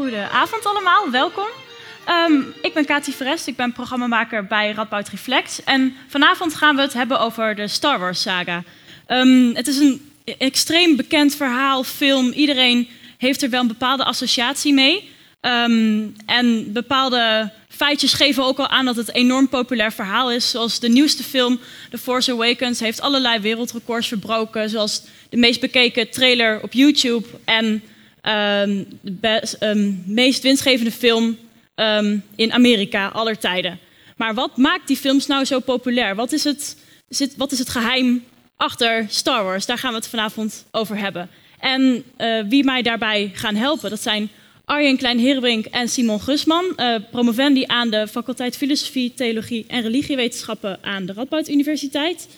Goedenavond allemaal, welkom. Ehm, ik ben Kati Verest, ik ben programmamaker bij Radboud Reflex. En vanavond gaan we het hebben over de Star Wars saga. Ehm, het is een extreem bekend verhaal, film. Iedereen heeft er wel een bepaalde associatie mee. Ehm, en bepaalde feitjes geven ook al aan dat het een enorm populair verhaal is. Zoals de nieuwste film, The Force Awakens, heeft allerlei wereldrecords verbroken. Zoals de meest bekeken trailer op YouTube en de um, meest winstgevende film um, in Amerika aller tijden. Maar wat maakt die films nou zo populair? Wat is het, wat is het geheim achter Star Wars? Daar gaan we het vanavond over hebben. En uh, wie mij daarbij gaan helpen, dat zijn Arjen Klein-Herenbrink en Simon Gusman, uh, promovendi aan de faculteit Filosofie, Theologie en Religiewetenschappen aan de Radboud Universiteit.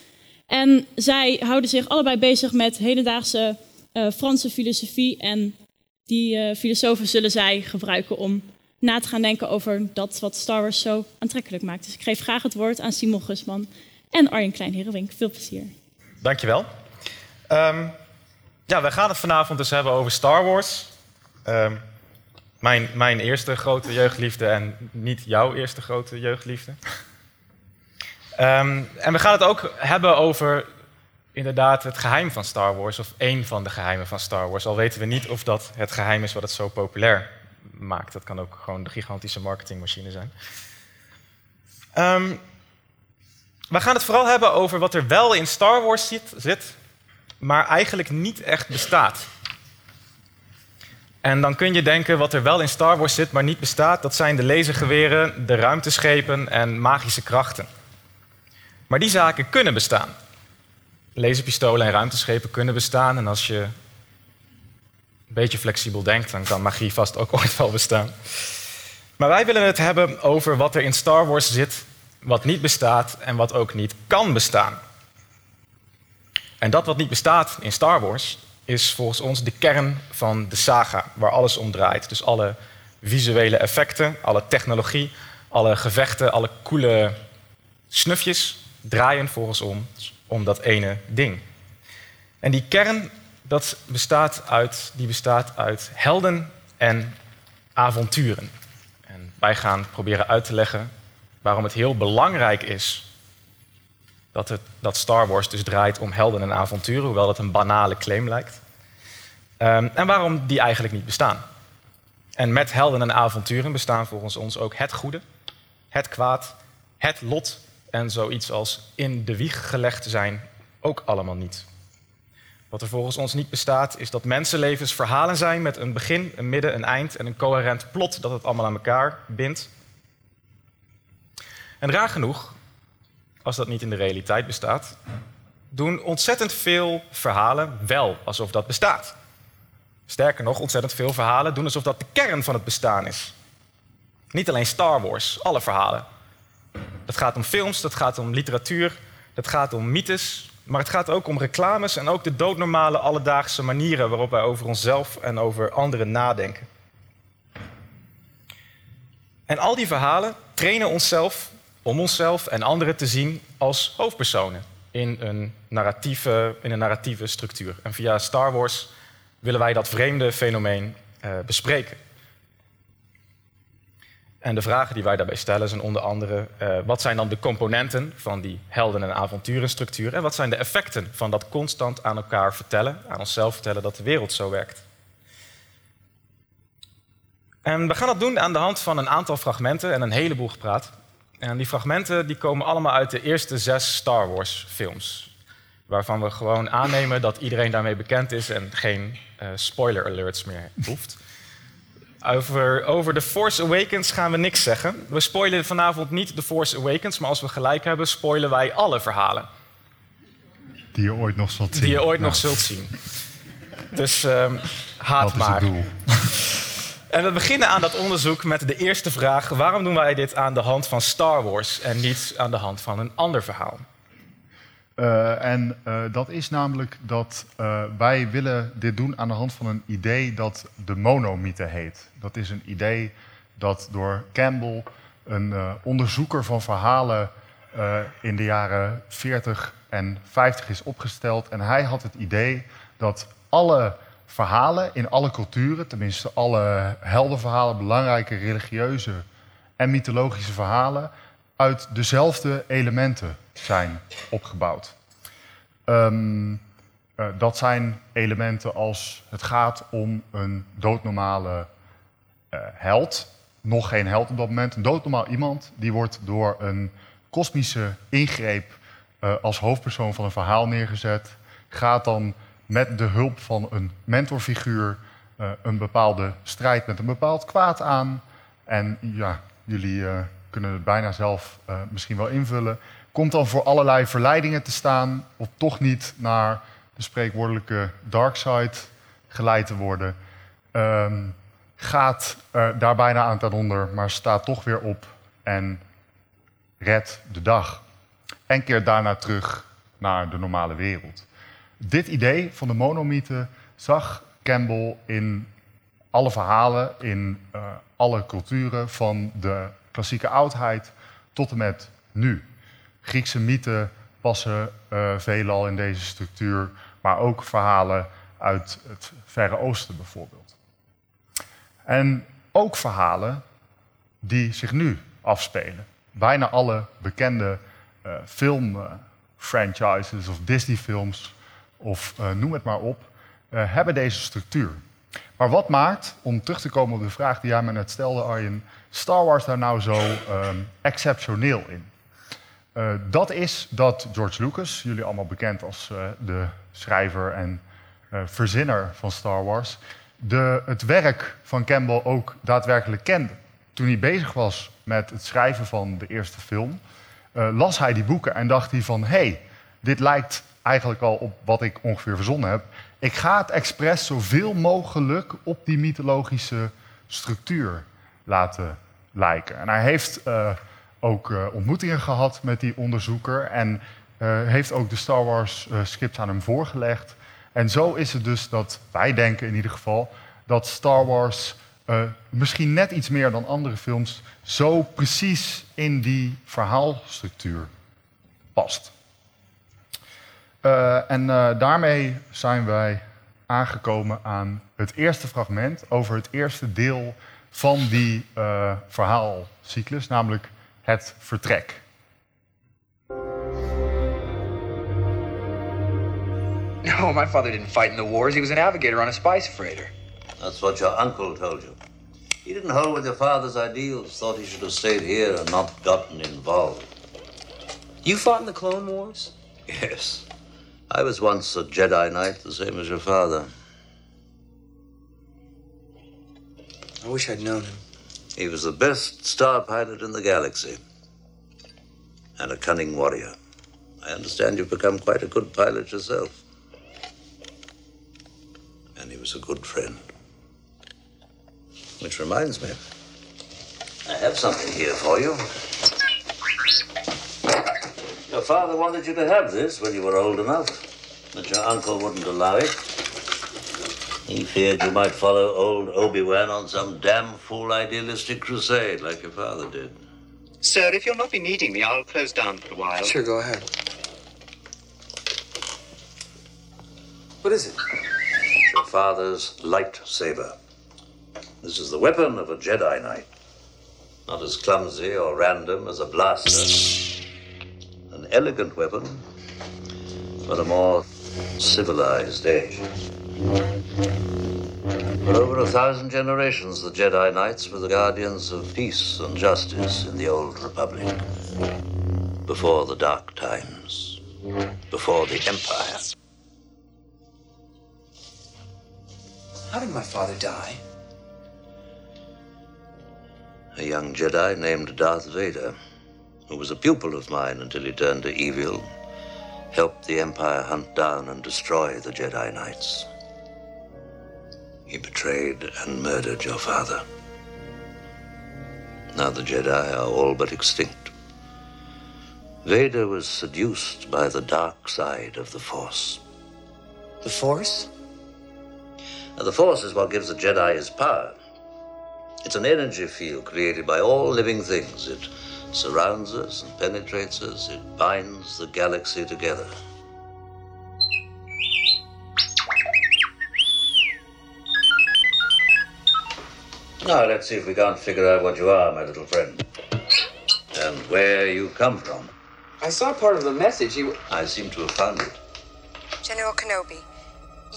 En zij houden zich allebei bezig met hedendaagse uh, Franse filosofie en die uh, filosofen zullen zij gebruiken om na te gaan denken over dat wat Star Wars zo aantrekkelijk maakt. Dus ik geef graag het woord aan Simon Gusman en Arjen Klein-Herenwink. Veel plezier. Dankjewel. Um, ja, we gaan het vanavond dus hebben over Star Wars. Um, mijn, mijn eerste grote jeugdliefde en niet jouw eerste grote jeugdliefde. Um, en we gaan het ook hebben over inderdaad het geheim van Star Wars, of één van de geheimen van Star Wars. Al weten we niet of dat het geheim is wat het zo populair maakt. Dat kan ook gewoon de gigantische marketingmachine zijn. Um, we gaan het vooral hebben over wat er wel in Star Wars zit, zit, maar eigenlijk niet echt bestaat. En dan kun je denken, wat er wel in Star Wars zit, maar niet bestaat, dat zijn de lasergeweren, de ruimteschepen en magische krachten. Maar die zaken kunnen bestaan. Laserpistolen en ruimteschepen kunnen bestaan. En als je een beetje flexibel denkt, dan kan magie vast ook ooit wel bestaan. Maar wij willen het hebben over wat er in Star Wars zit, wat niet bestaat en wat ook niet kan bestaan. En dat wat niet bestaat in Star Wars is volgens ons de kern van de saga, waar alles om draait. Dus alle visuele effecten, alle technologie, alle gevechten, alle coole snufjes draaien volgens ons om dat ene ding. En die kern dat bestaat uit, die bestaat uit helden en avonturen. En wij gaan proberen uit te leggen waarom het heel belangrijk is dat, het, dat Star Wars dus draait om helden en avonturen, hoewel dat een banale claim lijkt. Um, en waarom die eigenlijk niet bestaan. En met helden en avonturen bestaan volgens ons ook het goede, het kwaad, het lot en zoiets als in de wieg gelegd zijn ook allemaal niet. Wat er volgens ons niet bestaat, is dat mensenlevens verhalen zijn met een begin, een midden, een eind en een coherent plot dat het allemaal aan elkaar bindt. En raar genoeg, als dat niet in de realiteit bestaat, doen ontzettend veel verhalen wel alsof dat bestaat. Sterker nog, ontzettend veel verhalen doen alsof dat de kern van het bestaan is. Niet alleen Star Wars, alle verhalen. Dat gaat om films, dat gaat om literatuur, dat gaat om mythes, maar het gaat ook om reclames en ook de doodnormale alledaagse manieren waarop wij over onszelf en over anderen nadenken. En al die verhalen trainen onszelf om onszelf en anderen te zien als hoofdpersonen in een narratieve, in een narratieve structuur. En via Star Wars willen wij dat vreemde fenomeen uh, bespreken. En de vragen die wij daarbij stellen zijn onder andere: uh, wat zijn dan de componenten van die helden- en avonturenstructuur? En wat zijn de effecten van dat constant aan elkaar vertellen, aan onszelf vertellen dat de wereld zo werkt? En we gaan dat doen aan de hand van een aantal fragmenten en een heleboel gepraat. En die fragmenten die komen allemaal uit de eerste zes Star Wars films. Waarvan we gewoon aannemen dat iedereen daarmee bekend is en geen uh, spoiler alerts meer hoeft. Over, over The Force Awakens gaan we niks zeggen. We spoilen vanavond niet The Force Awakens, maar als we gelijk hebben, spoilen wij alle verhalen. Die je ooit nog zult zien. Die je ooit nog zult zien. Dus um, haat dat maar. Is het doel. En we beginnen aan dat onderzoek met de eerste vraag: waarom doen wij dit aan de hand van Star Wars en niet aan de hand van een ander verhaal? Uh, en uh, dat is namelijk dat uh, wij willen dit doen aan de hand van een idee dat de monomythe heet. Dat is een idee dat door Campbell, een onderzoeker van verhalen, in de jaren 40 en 50 is opgesteld. En hij had het idee dat alle verhalen in alle culturen, tenminste alle heldenverhalen, belangrijke religieuze en mythologische verhalen, uit dezelfde elementen zijn opgebouwd. Um, uh, dat zijn elementen als het gaat om een doodnormale uh, held, nog geen held op dat moment, een doodnormaal iemand, die wordt door een kosmische ingreep uh, als hoofdpersoon van een verhaal neergezet, gaat dan met de hulp van een mentorfiguur een bepaalde strijd met een bepaald kwaad aan. En ja, jullie kunnen het bijna zelf misschien wel invullen. Komt dan voor allerlei verleidingen te staan, of toch niet naar de spreekwoordelijke dark side geleid te worden. Um, gaat daar bijna aan ten onder, maar staat toch weer op en redt de dag. En keert daarna terug naar de normale wereld. Dit idee van de monomythe zag Campbell in alle verhalen, in uh, alle culturen, van de klassieke oudheid tot en met nu. Griekse mythen passen uh, veelal in deze structuur, maar ook verhalen uit het Verre Oosten bijvoorbeeld. En ook verhalen die zich nu afspelen. Bijna alle bekende uh, filmfranchises of Disney-films of noem het maar op, hebben deze structuur. Maar wat maakt, om terug te komen op de vraag die jij me net stelde, Arjen, Star Wars daar nou zo um, exceptioneel in? Uh, dat is dat George Lucas, jullie allemaal bekend als de schrijver en verzinner van Star Wars, de, het werk van Campbell ook daadwerkelijk kende. Toen hij bezig was met het schrijven van de eerste film, las hij die boeken en dacht hij van, hé, hey, dit lijkt eigenlijk al op wat ik ongeveer verzonnen heb. Ik ga het expres zoveel mogelijk op die mythologische structuur laten lijken. En hij heeft uh, ook uh, ontmoetingen gehad met die onderzoeker en uh, heeft ook de Star Wars scripts aan hem voorgelegd. En zo is het dus dat wij denken in ieder geval dat Star Wars misschien net iets meer dan andere films zo precies in die verhaalstructuur past. Uh, en uh, daarmee zijn wij aangekomen aan het eerste fragment over het eerste deel van die uh, verhaalcyclus, namelijk het vertrek. No, my father didn't fight in the wars. He was a navigator on a spice freighter. That's what your uncle told you. He didn't hold with your father's ideals, thought he should have stayed here and not gotten involved. You fought in the Clone Wars? Yes. I was once a Jedi Knight, the same as your father. I wish I'd known him. He was the best star pilot in the galaxy. And a cunning warrior. I understand you've become quite a good pilot yourself. And he was a good friend. Which reminds me, I have something here for you. Your father wanted you to have this when you were old enough, but your uncle wouldn't allow it. He feared you might follow old Obi-Wan on some damn fool idealistic crusade like your father did. Sir, if you'll not be needing me, I'll close down for a while. Sure, go ahead. What is it? Your father's lightsaber. This is the weapon of a Jedi Knight. Not as clumsy or random as a blaster an elegant weapon for a more civilized age. For over a thousand generations, the Jedi Knights were the guardians of peace and justice in the Old Republic. Before the Dark Times. Before the Empire. How did my father die? A young Jedi named Darth Vader who was a pupil of mine until he turned to evil, helped the Empire hunt down and destroy the Jedi Knights. He betrayed and murdered your father. Now the Jedi are all but extinct. Vader was seduced by the dark side of the Force. The Force? Now, the Force is what gives the Jedi his power. It's an energy field created by all living things. It surrounds us and penetrates us. It binds the galaxy together. Now, let's see if we can't figure out what you are, my little friend. And where you come from. I saw part of the message. You. I seem to have found it. General Kenobi,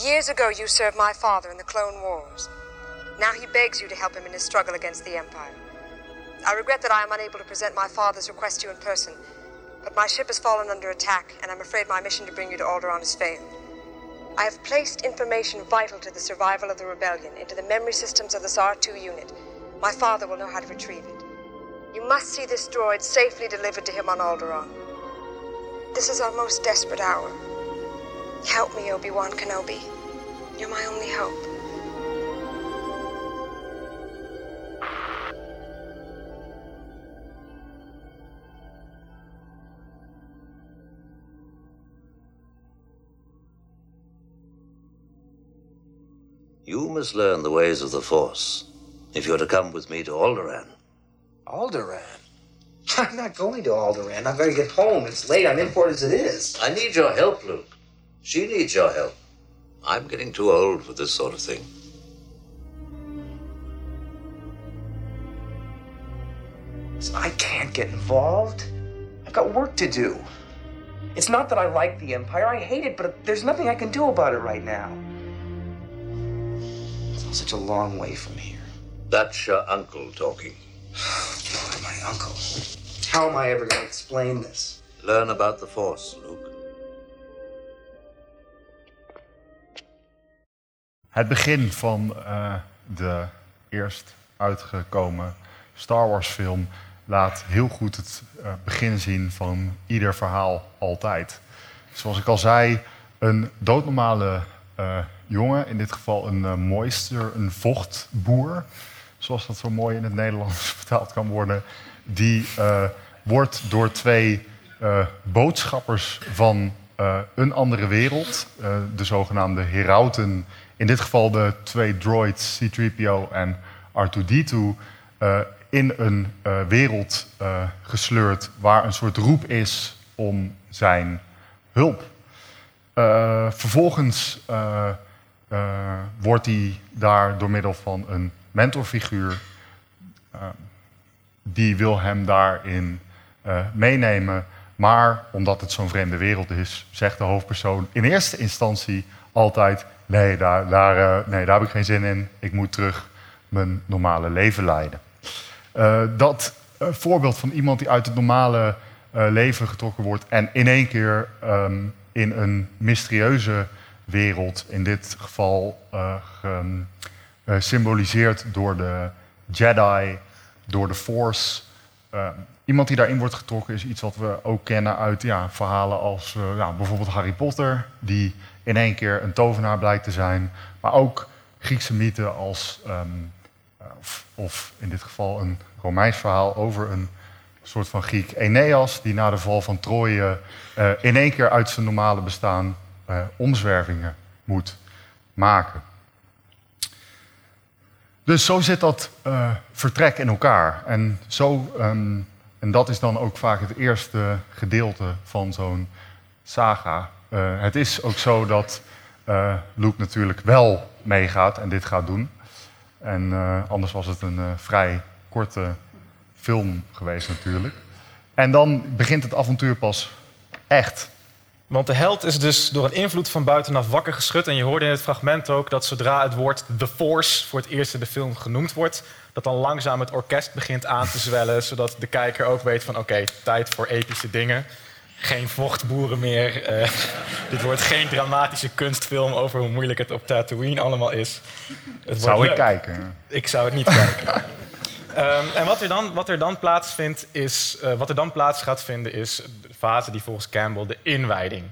years ago you served my father in the Clone Wars. Now he begs you to help him in his struggle against the Empire. I regret that I am unable to present my father's request to you in person, but my ship has fallen under attack, and I'm afraid my mission to bring you to Alderaan has failed. I have placed information vital to the survival of the rebellion into the memory systems of the R2 unit. My father will know how to retrieve it. You must see this droid safely delivered to him on Alderaan. This is our most desperate hour. Help me, Obi-Wan Kenobi. You're my only hope. You must learn the ways of the Force if you're to come with me to Alderaan. Alderaan. I'm not going to Alderaan. I've got to get home. It's late. I'm in for it as it is. I need your help, Luke. She needs your help. I'm getting too old for this sort of thing. So I can't get involved. I've got work to do. It's not that I like the Empire. I hate it, but there's nothing I can do about it right now. Such a long way from here. That's your uncle talking. God, my uncle. How am I ever going to explain this? Learn about the Force, Luke. Het begin van eh, de eerst uitgekomen Star Wars film laat heel goed het eh, begin zien van ieder verhaal altijd. Zoals ik al zei, een doodnormale eh, jongen, in dit geval een uh, moister, een vochtboer, zoals dat zo mooi in het Nederlands vertaald kan worden, die wordt door twee boodschappers van een andere wereld, de zogenaamde herauten, in dit geval de twee droids C-3PO en R2-D2, uh, in een wereld gesleurd waar een soort roep is om zijn hulp. Vervolgens wordt hij daar door middel van een mentorfiguur, die wil hem daarin meenemen. Maar omdat het zo'n vreemde wereld is, zegt de hoofdpersoon in eerste instantie altijd: nee daar, daar, nee, daar heb ik geen zin in. Ik moet terug mijn normale leven leiden. Dat voorbeeld van iemand die uit het normale leven getrokken wordt en in één keer um, in een mysterieuze wereld, in dit geval gesymboliseerd door de Jedi, door de Force. iemand die daarin wordt getrokken is iets wat we ook kennen uit ja, verhalen als ja, bijvoorbeeld Harry Potter, die in één keer een tovenaar blijkt te zijn, maar ook Griekse mythen als um, of, of, in dit geval een Romeins verhaal over een soort van Griek Eneas, die na de val van Troje uh, in één keer uit zijn normale bestaan uh, omzwervingen moet maken. Dus zo zit dat uh, vertrek in elkaar. En, zo, um, en dat is dan ook vaak het eerste gedeelte van zo'n saga. het is ook zo dat Luke natuurlijk wel meegaat en dit gaat doen. En anders was het een vrij korte film geweest natuurlijk. En dan begint het avontuur pas echt. Want de held is dus door een invloed van buitenaf wakker geschud. En je hoorde in het fragment ook dat zodra het woord The Force voor het eerst in de film genoemd wordt, dat dan langzaam het orkest begint aan te zwellen, zodat de kijker ook weet van oké, tijd voor epische dingen geen vochtboeren meer. Uh, dit wordt geen dramatische kunstfilm over hoe moeilijk het op Tatooine allemaal is. Het zou ik leuk. kijken? Ik zou het niet kijken. Um, en wat er dan, wat er dan plaatsvindt is, uh, wat er dan plaats gaat vinden is de fase die volgens Campbell de inwijding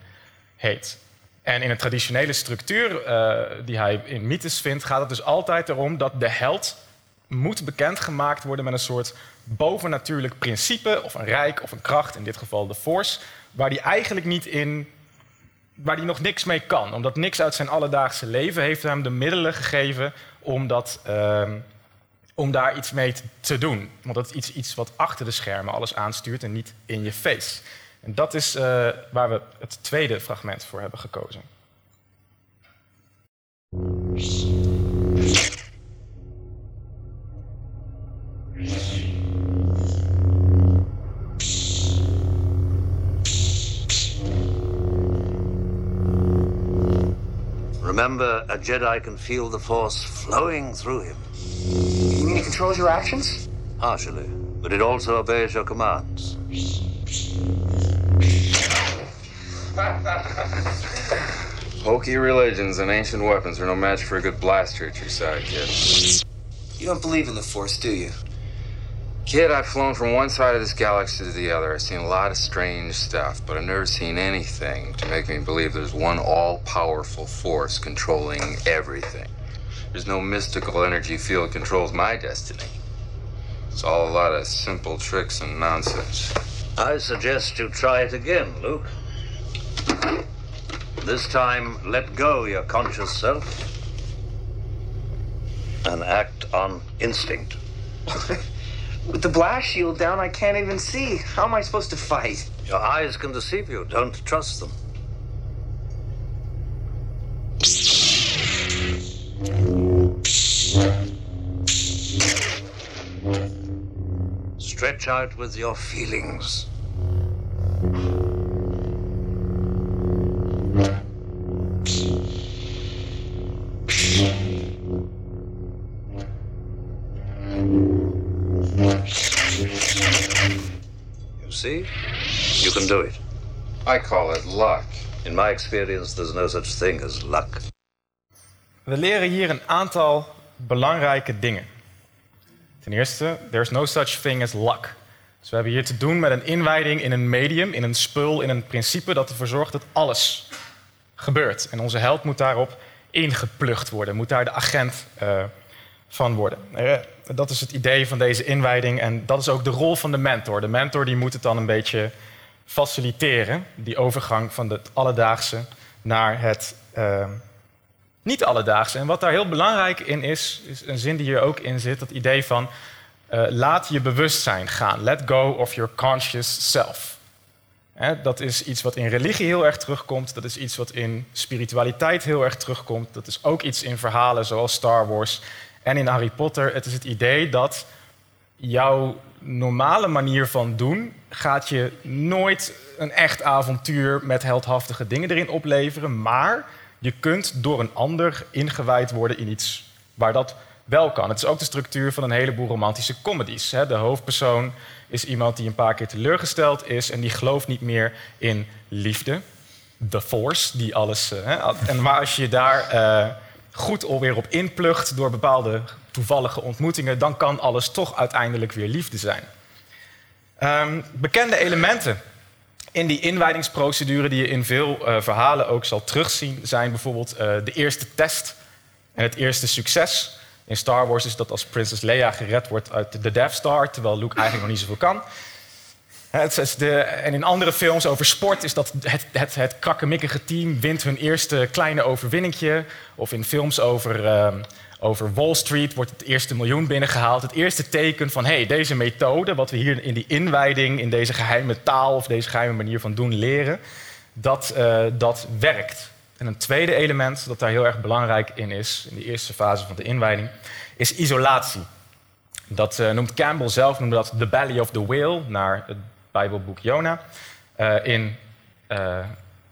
heet. En in een traditionele structuur uh, die hij in mythes vindt, gaat het dus altijd erom dat de held moet bekendgemaakt worden met een soort bovennatuurlijk principe of een rijk of een kracht, in dit geval de force, waar die eigenlijk niet in, waar die nog niks mee kan. Omdat niks uit zijn alledaagse leven heeft hem de middelen gegeven om, dat, uh, om daar iets mee te doen. Want dat is iets, iets wat achter de schermen alles aanstuurt en niet in je face. En dat is uh, waar we het tweede fragment voor hebben gekozen. Remember, a Jedi can feel the Force flowing through him. You mean he controls your actions? Partially, but it also obeys your commands. Hokey religions and ancient weapons are no match for a good blaster at your side, kid. You don't believe in the Force, do you? Kid, I've flown from one side of this galaxy to the other. I've seen a lot of strange stuff, but I've never seen anything to make me believe there's one all powerful force controlling everything. There's no mystical energy field controls my destiny. It's all a lot of simple tricks and nonsense. I suggest you try it again, Luke. This time, let go your conscious self and act on instinct. With the blast shield down, I can't even see. How am I supposed to fight? Your eyes can deceive you. Don't trust them. Stretch out with your feelings. I call it luck. In my experience, there's no such thing as luck. We leren hier een aantal belangrijke dingen. Ten eerste, there's no such thing as luck. Dus we hebben hier te doen met een inwijding in een medium, in een spul, in een principe dat ervoor zorgt dat alles gebeurt. En onze held moet daarop ingeplucht worden, moet daar de agent eh, van worden. Eh, dat is het idee van deze inwijding en dat is ook de rol van de mentor. De mentor die moet het dan een beetje faciliteren, die overgang van het alledaagse naar het eh, niet alledaagse. En wat daar heel belangrijk in is, is een zin die hier ook in zit, dat idee van eh, laat je bewustzijn gaan. Let go of your conscious self. Dat is iets wat in religie heel erg terugkomt. Dat is iets wat in spiritualiteit heel erg terugkomt. Dat is ook iets in verhalen zoals Star Wars en in Harry Potter. Het is het idee dat jouw normale manier van doen gaat je nooit een echt avontuur met heldhaftige dingen erin opleveren. Maar je kunt door een ander ingewijd worden in iets waar dat wel kan. Het is ook de structuur van een heleboel romantische comedies. De hoofdpersoon is iemand die een paar keer teleurgesteld is en die gelooft niet meer in liefde. The Force, die alles. eh, hè, en maar als je daar eh, goed alweer op inplugt door bepaalde toevallige ontmoetingen, dan kan alles toch uiteindelijk weer liefde zijn. Ehm, bekende elementen in die inwijdingsprocedure die je in veel eh, verhalen ook zal terugzien, zijn bijvoorbeeld eh, de eerste test en het eerste succes. In Star Wars is dat als prinses Leia gered wordt uit de Death Star, terwijl Luke eigenlijk nog niet zoveel kan. Het is de, en in andere films over sport is dat het, het, het krakkemikkige team wint hun eerste kleine overwinningje. Of in films over, ehm, over Wall Street wordt het eerste miljoen binnengehaald. Het eerste teken van hey, deze methode, wat we hier in die inwijding, in deze geheime taal of deze geheime manier van doen leren, dat, eh, dat werkt. En een tweede element dat daar heel erg belangrijk in is, in de eerste fase van de inwijding, is isolatie. Dat eh, noemt Campbell zelf noemde dat The Belly of the Whale, naar het Bijbelboek Jona. Eh, in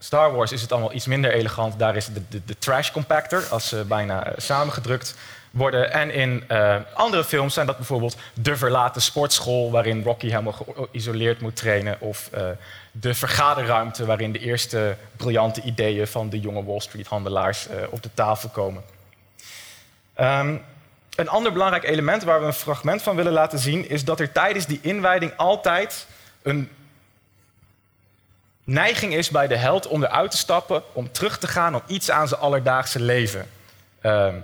Star Wars is het allemaal iets minder elegant. Daar is de, de, de trash compactor, als ze bijna eh, samengedrukt worden. En in eh, andere films zijn dat bijvoorbeeld de verlaten sportschool... waarin Rocky helemaal geïsoleerd moet trainen... of eh, de vergaderruimte waarin de eerste briljante ideeën... van de jonge Wall Street-handelaars op de tafel komen. Ehm, een ander belangrijk element waar we een fragment van willen laten zien, is dat er tijdens die inwijding altijd een neiging is bij de held om eruit te stappen, om terug te gaan, om iets aan zijn alledaagse leven ehm,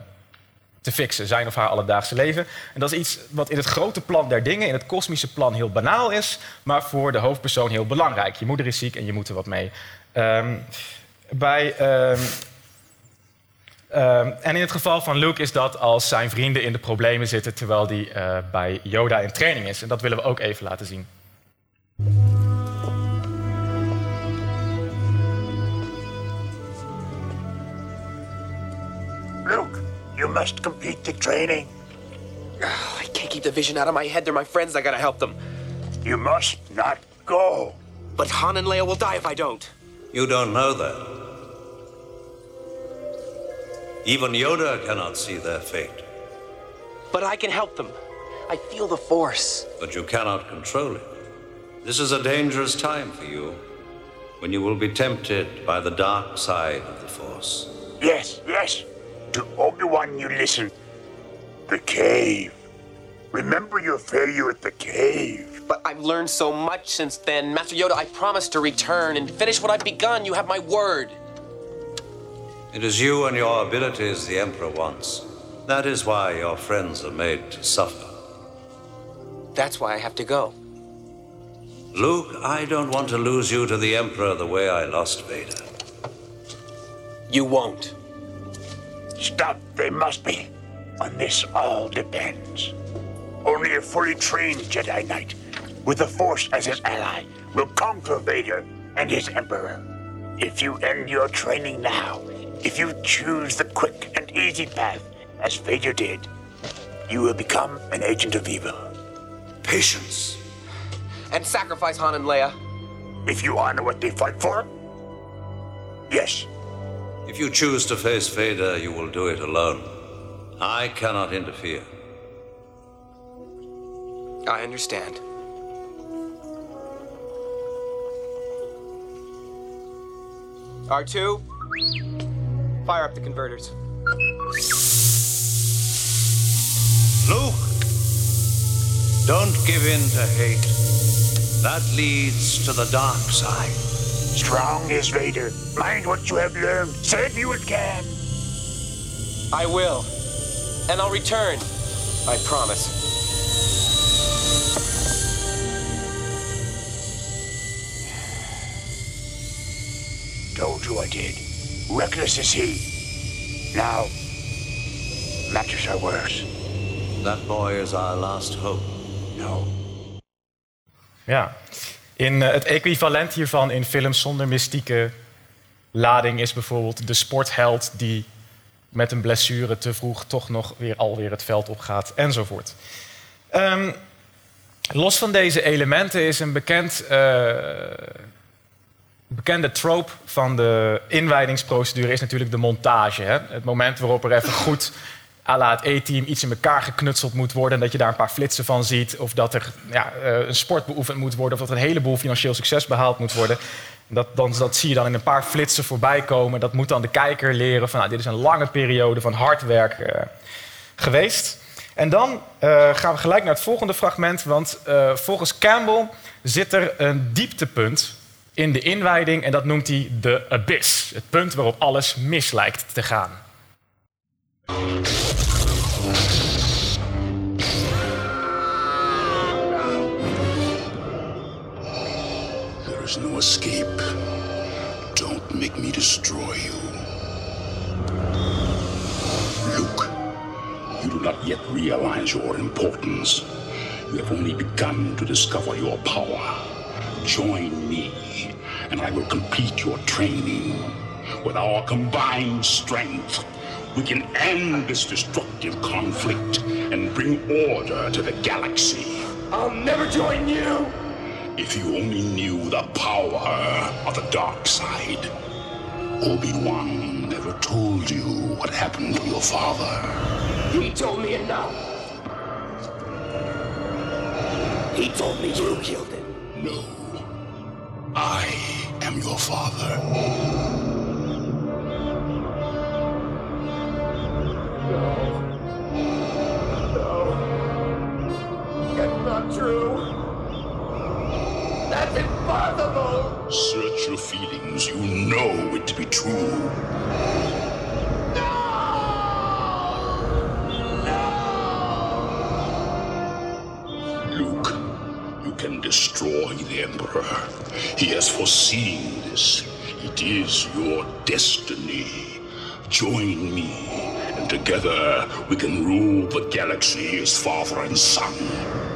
te fixen, zijn of haar alledaagse leven. En dat is iets wat in het grote plan der dingen, in het kosmische plan heel banaal is, maar voor de hoofdpersoon heel belangrijk. Je moeder is ziek en je moet er wat mee. Ehm, bij ehm, en in het geval van Luke is dat als zijn vrienden in de problemen zitten terwijl hij eh, bij Yoda in training is. En dat willen we ook even laten zien. You must complete the training. I can't keep the vision out of my head. They're my friends. I gotta help them. You must not go. But Han and Leia will die if I don't. You don't know that. Even Yoda cannot see their fate. But I can help them. I feel the Force. But you cannot control it. This is a dangerous time for you, when you will be tempted by the dark side of the Force. Yes, yes. To Obi-Wan you listen. The cave. Remember your failure at the cave. But I've learned so much since then. Master Yoda, I promise to return and finish what I've begun. You have my word. It is you and your abilities the Emperor wants. That is why your friends are made to suffer. That's why I have to go. Luke, I don't want to lose you to the Emperor the way I lost Vader. You won't. Stop, they must be. On this all depends. Only a fully trained Jedi Knight, with the Force as his ally, will conquer Vader and his Emperor. If you end your training now, if you choose the quick and easy path, as Vader did, you will become an agent of evil. Patience. And sacrifice Han and Leia. If you honor what they fight for, yes. If you choose to face Vader, you will do it alone. I cannot interfere. I understand. R2, fire up the converters. Luke, don't give in to hate. That leads to the dark side. Strong is Vader. Mind what you have learned. Save you it can. I will. And I'll return. I promise. Told you I did. Reckless is he. Now, matters are worse. That boy is our last hope. No. Ja. In, eh, het equivalent hiervan in films zonder mystieke lading is bijvoorbeeld de sportheld die met een blessure te vroeg toch nog weer alweer het veld opgaat enzovoort. Ehm, los van deze elementen is een bekend, eh, bekende trope van de inwijdingsprocedure is natuurlijk de montage. Hè? Het moment waarop er even goed à la het E-team iets in elkaar geknutseld moet worden... en dat je daar een paar flitsen van ziet... of dat er ja, eh, een sport beoefend moet worden... of dat er een heleboel financieel succes behaald moet worden. Dat, dan, dat zie je dan in een paar flitsen voorbij komen. Dat moet dan de kijker leren van... Nou, dit is een lange periode van hard werk eh, geweest. En dan eh, gaan we gelijk naar het volgende fragment... want volgens Campbell zit er een dieptepunt in de inwijding... en dat noemt hij de abyss. Het punt waarop alles mis lijkt te gaan. There is no escape. Don't make me destroy you. Luke, you do not yet realize your importance. You have only begun to discover your power. Join me, and I will complete your training. With our combined strength, we can end this destructive conflict and bring order to the galaxy. I'll never join you! If you only knew the power of the dark side. Obi-Wan never told you what happened to your father. He told me enough. He told me you killed him. No. I am your father. That's not true. That's impossible. Search your feelings. You know it to be true. No! Luke, you can destroy the Emperor. He has foreseen this. It is your destiny. Join me, and together we can rule the galaxy as father and son.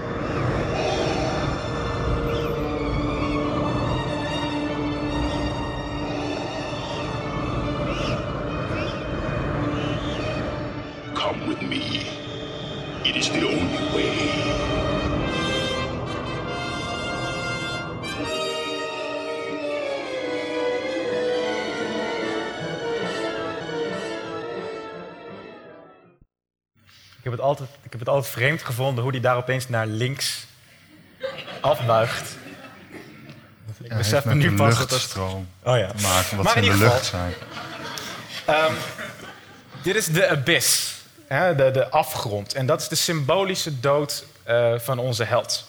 Het altijd vreemd gevonden hoe hij daar opeens naar links afbuigt. Ik Ja, besef me nu pas dat het... Oh ja. maken, wat Maar in in de lucht zijn. Ehm, dit is de abyss, hè, de, de afgrond. En dat is de symbolische dood eh, van onze held.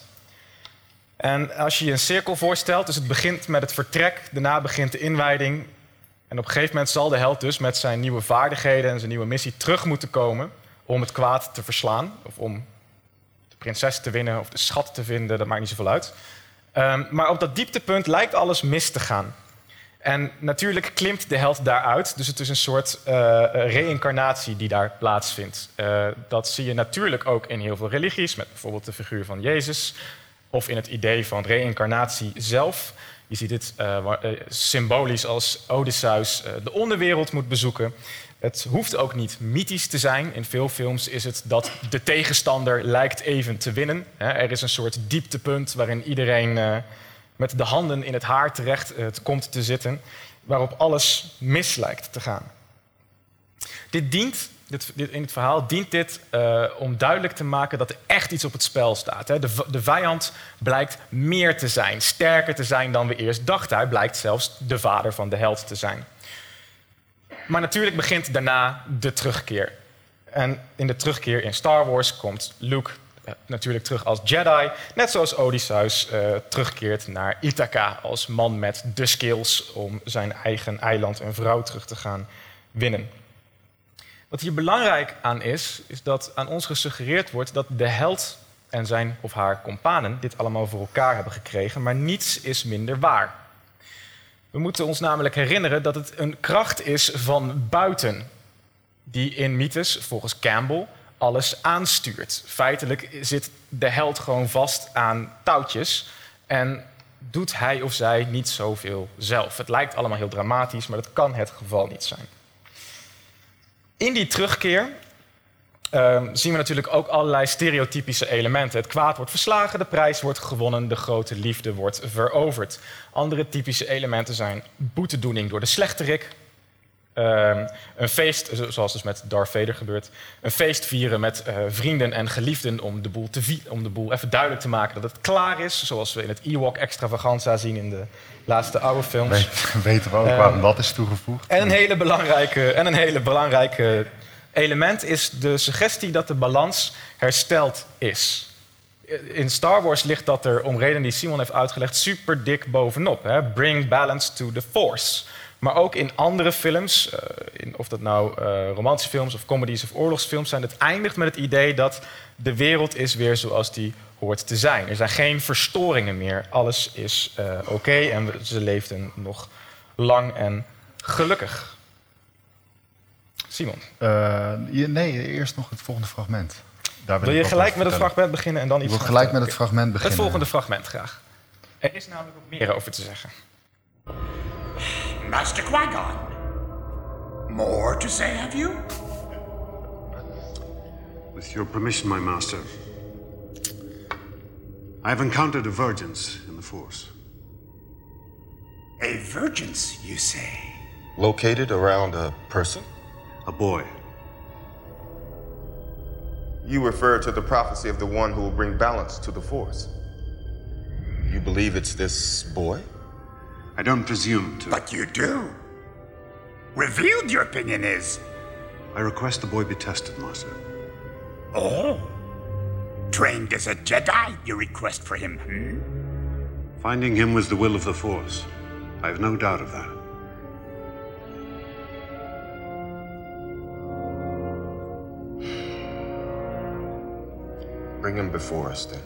En als je je een cirkel voorstelt, dus het begint met het vertrek, daarna begint de inwijding. En op een gegeven moment zal de held dus met zijn nieuwe vaardigheden en zijn nieuwe missie terug moeten komen om het kwaad te verslaan. Of om de prinses te winnen of de schat te vinden, dat maakt niet zoveel uit. Ehm, maar op dat dieptepunt lijkt alles mis te gaan. En natuurlijk klimt de held daaruit. Dus het is een soort uh, reïncarnatie die daar plaatsvindt. Uh, dat zie je natuurlijk ook in heel veel religies, met bijvoorbeeld de figuur van Jezus. Of in het idee van reïncarnatie zelf. Je ziet dit uh, symbolisch als Odysseus de onderwereld moet bezoeken. Het hoeft ook niet mythisch te zijn. In veel films is het dat de tegenstander lijkt even te winnen. Er is een soort dieptepunt waarin iedereen uh, met de handen in het haar terecht uh, komt te zitten, waarop alles mis lijkt te gaan. Dit dient, dit, in het verhaal dient dit uh, om duidelijk te maken dat er echt iets op het spel staat. De, de vijand blijkt meer te zijn, sterker te zijn dan we eerst dachten. Hij blijkt zelfs de vader van de held te zijn. Maar natuurlijk begint daarna de terugkeer. En in de terugkeer in Star Wars komt Luke uh, natuurlijk terug als Jedi. Net zoals Odysseus uh, terugkeert naar Ithaca als man met de skills om zijn eigen eiland en vrouw terug te gaan winnen. Wat hier belangrijk aan is, is dat aan ons gesuggereerd wordt dat de held en zijn of haar companen dit allemaal voor elkaar hebben gekregen, maar niets is minder waar. We moeten ons namelijk herinneren dat het een kracht is van buiten, die in mythes, volgens Campbell, alles aanstuurt. Feitelijk zit de held gewoon vast aan touwtjes en doet hij of zij niet zoveel zelf. Het lijkt allemaal heel dramatisch, maar dat kan het geval niet zijn. In die terugkeer uh, zien we natuurlijk ook allerlei stereotypische elementen. Het kwaad wordt verslagen, de prijs wordt gewonnen, de grote liefde wordt veroverd. Andere typische elementen zijn boetedoening door de slechterik. Uh, een feest, zoals dus met Darth Vader gebeurt. Een feest vieren met uh, vrienden en geliefden om de, boel te om de boel even duidelijk te maken dat het klaar is. Zoals we in het Ewok extravaganza zien in de laatste oude films. Weet, weten we ook waarom dat is toegevoegd? En een hele belangrijke, en een hele belangrijke element is de suggestie dat de balans hersteld is. In Star Wars ligt dat er, om redenen die Simon heeft uitgelegd, super dik bovenop. Hè? Bring balance to the force. Maar ook in andere films, uh, in, of dat nou uh, romantische films of comedies of oorlogsfilms zijn, het eindigt met het idee dat de wereld is weer zoals die hoort te zijn. Er zijn geen verstoringen meer. Alles is uh, oké en ze leefden nog lang en gelukkig. Simon. Uh, je, nee, eerst nog het volgende fragment. Daar wil, wil je gelijk met het fragment beginnen en dan iets Ik wil gelijk met het fragment beginnen. Het volgende fragment graag. Er is namelijk ook meer over te zeggen. Master Qui-Gon. More to say, have you? With your permission, my master. I have encountered a virgins in the Force. A virgins, you say? Located around a person? A boy. You refer to the prophecy of the one who will bring balance to the Force. You believe it's this boy? I don't presume to. But you do. Revealed your opinion is. I request the boy be tested, Master. Oh. Trained as a Jedi, you request for him, hmm? Finding him was the will of the Force. I have no doubt of that. Bring him before us, then.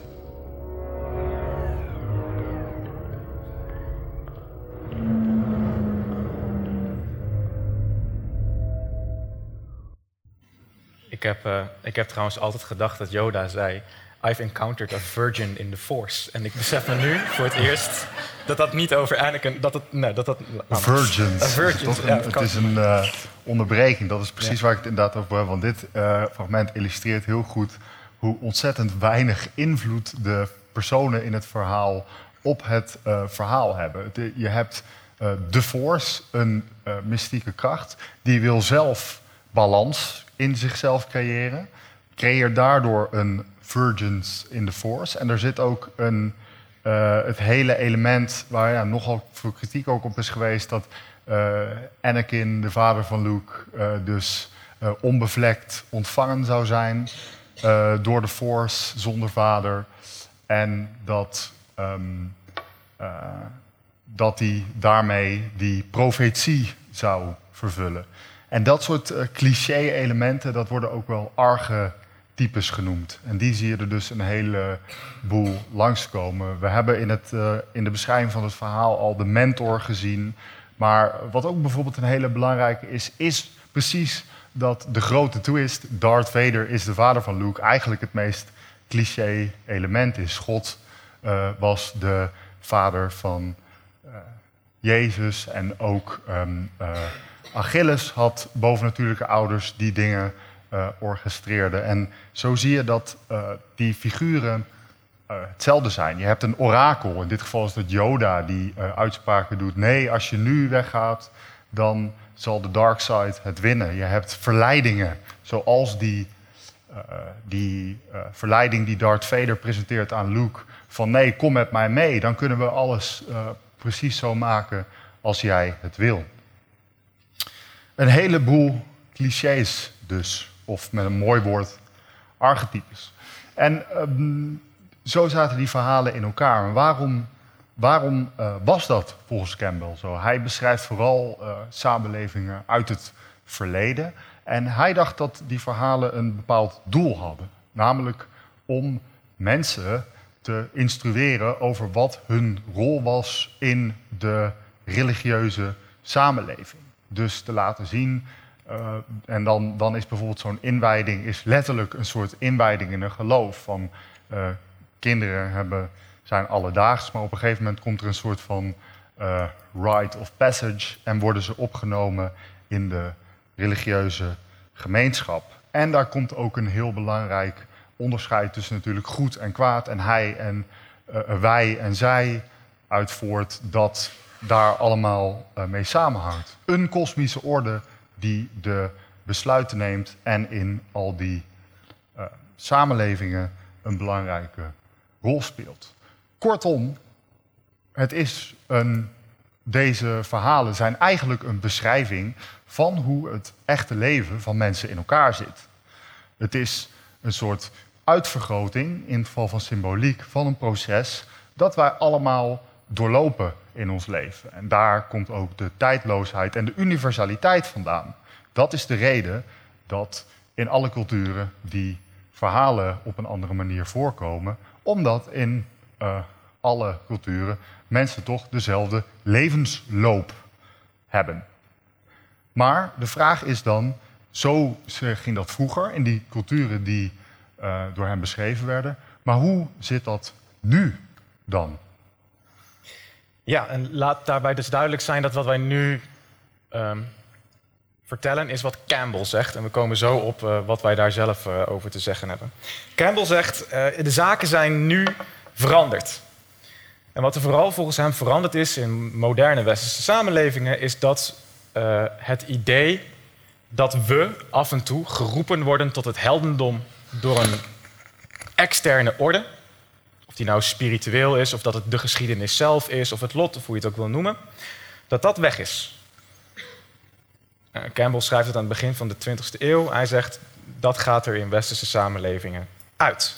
Ik heb, uh, ik heb trouwens altijd gedacht dat Yoda zei... I've encountered a virgin in the Force. En ik besef me nu voor het eerst dat dat niet over Anakin... Dat het, nee, dat dat, nou, virgins. Een, ja, het is een uh, onderbreking. Dat is precies ja. waar ik het inderdaad over heb. Want dit uh, fragment illustreert heel goed... hoe ontzettend weinig invloed de personen in het verhaal... op het verhaal hebben. Je hebt de Force, een mystieke kracht... die wil zelf balans in zichzelf creëren. creëer daardoor een Virgins in the Force. En er zit ook een, het hele element waar ja, nogal veel kritiek ook op is geweest... dat Anakin, de vader van Luke, dus onbevlekt ontvangen zou zijn... door de Force, zonder vader. En dat, um, dat hij daarmee die profetie zou vervullen. En dat soort uh, cliché-elementen, dat worden ook wel archetypes genoemd. En die zie je er dus een heleboel langskomen. We hebben in, het, in de beschrijving van het verhaal al de mentor gezien. Maar wat ook bijvoorbeeld een hele belangrijke is, is precies dat de grote twist, Darth Vader is de vader van Luke, eigenlijk het meest cliché-element is. God uh, was de vader van Jezus en ook um, Achilles had bovennatuurlijke ouders die dingen orchestreerden. En zo zie je dat die figuren hetzelfde zijn. Je hebt een orakel, in dit geval is het Yoda die uitspraken doet. Nee, als je nu weggaat, dan zal de dark side het winnen. Je hebt verleidingen, zoals die, die verleiding die Darth Vader presenteert aan Luke. Van nee, kom met mij mee, dan kunnen we alles precies zo maken als jij het wil. Een heleboel clichés dus, of met een mooi woord, archetypes. En um, zo zaten die verhalen in elkaar. En waarom, waarom uh, was dat volgens Campbell zo? Hij beschrijft vooral uh, samenlevingen uit het verleden. En hij dacht dat die verhalen een bepaald doel hadden. Namelijk om mensen te instrueren over wat hun rol was in de religieuze samenleving dus te laten zien. Uh, en dan, dan is bijvoorbeeld zo'n inwijding is letterlijk een soort inwijding in een geloof. Van kinderen hebben, zijn alledaags, maar op een gegeven moment komt er een soort van uh, rite of passage en worden ze opgenomen in de religieuze gemeenschap. En daar komt ook een heel belangrijk onderscheid tussen natuurlijk goed en kwaad en hij en wij en zij uit voort dat daar allemaal mee samenhangt. Een kosmische orde die de besluiten neemt en in al die samenlevingen een belangrijke rol speelt. Kortom, het is een, deze verhalen zijn eigenlijk een beschrijving van hoe het echte leven van mensen in elkaar zit. Het is een soort uitvergroting, in het geval van symboliek, van een proces dat wij allemaal doorlopen in ons leven. En daar komt ook de tijdloosheid en de universaliteit vandaan. Dat is de reden dat in alle culturen die verhalen op een andere manier voorkomen, omdat in uh, alle culturen mensen toch dezelfde levensloop hebben. Maar de vraag is dan, zo ging dat vroeger in die culturen die uh, door hem beschreven werden, maar hoe zit dat nu dan? Ja, en laat daarbij dus duidelijk zijn dat wat wij nu um, vertellen is wat Campbell zegt. En we komen zo op uh, wat wij daar zelf over te zeggen hebben. Campbell zegt, de zaken zijn nu veranderd. En wat er vooral volgens hem veranderd is in moderne westerse samenlevingen... is dat het idee dat we af en toe geroepen worden tot het heldendom... door een externe orde die nou spiritueel is, of dat het de geschiedenis zelf is, of het lot, of hoe je het ook wil noemen, dat dat weg is. Uh, Campbell schrijft het aan het begin van de 20e eeuw. Hij zegt dat gaat er in westerse samenlevingen uit.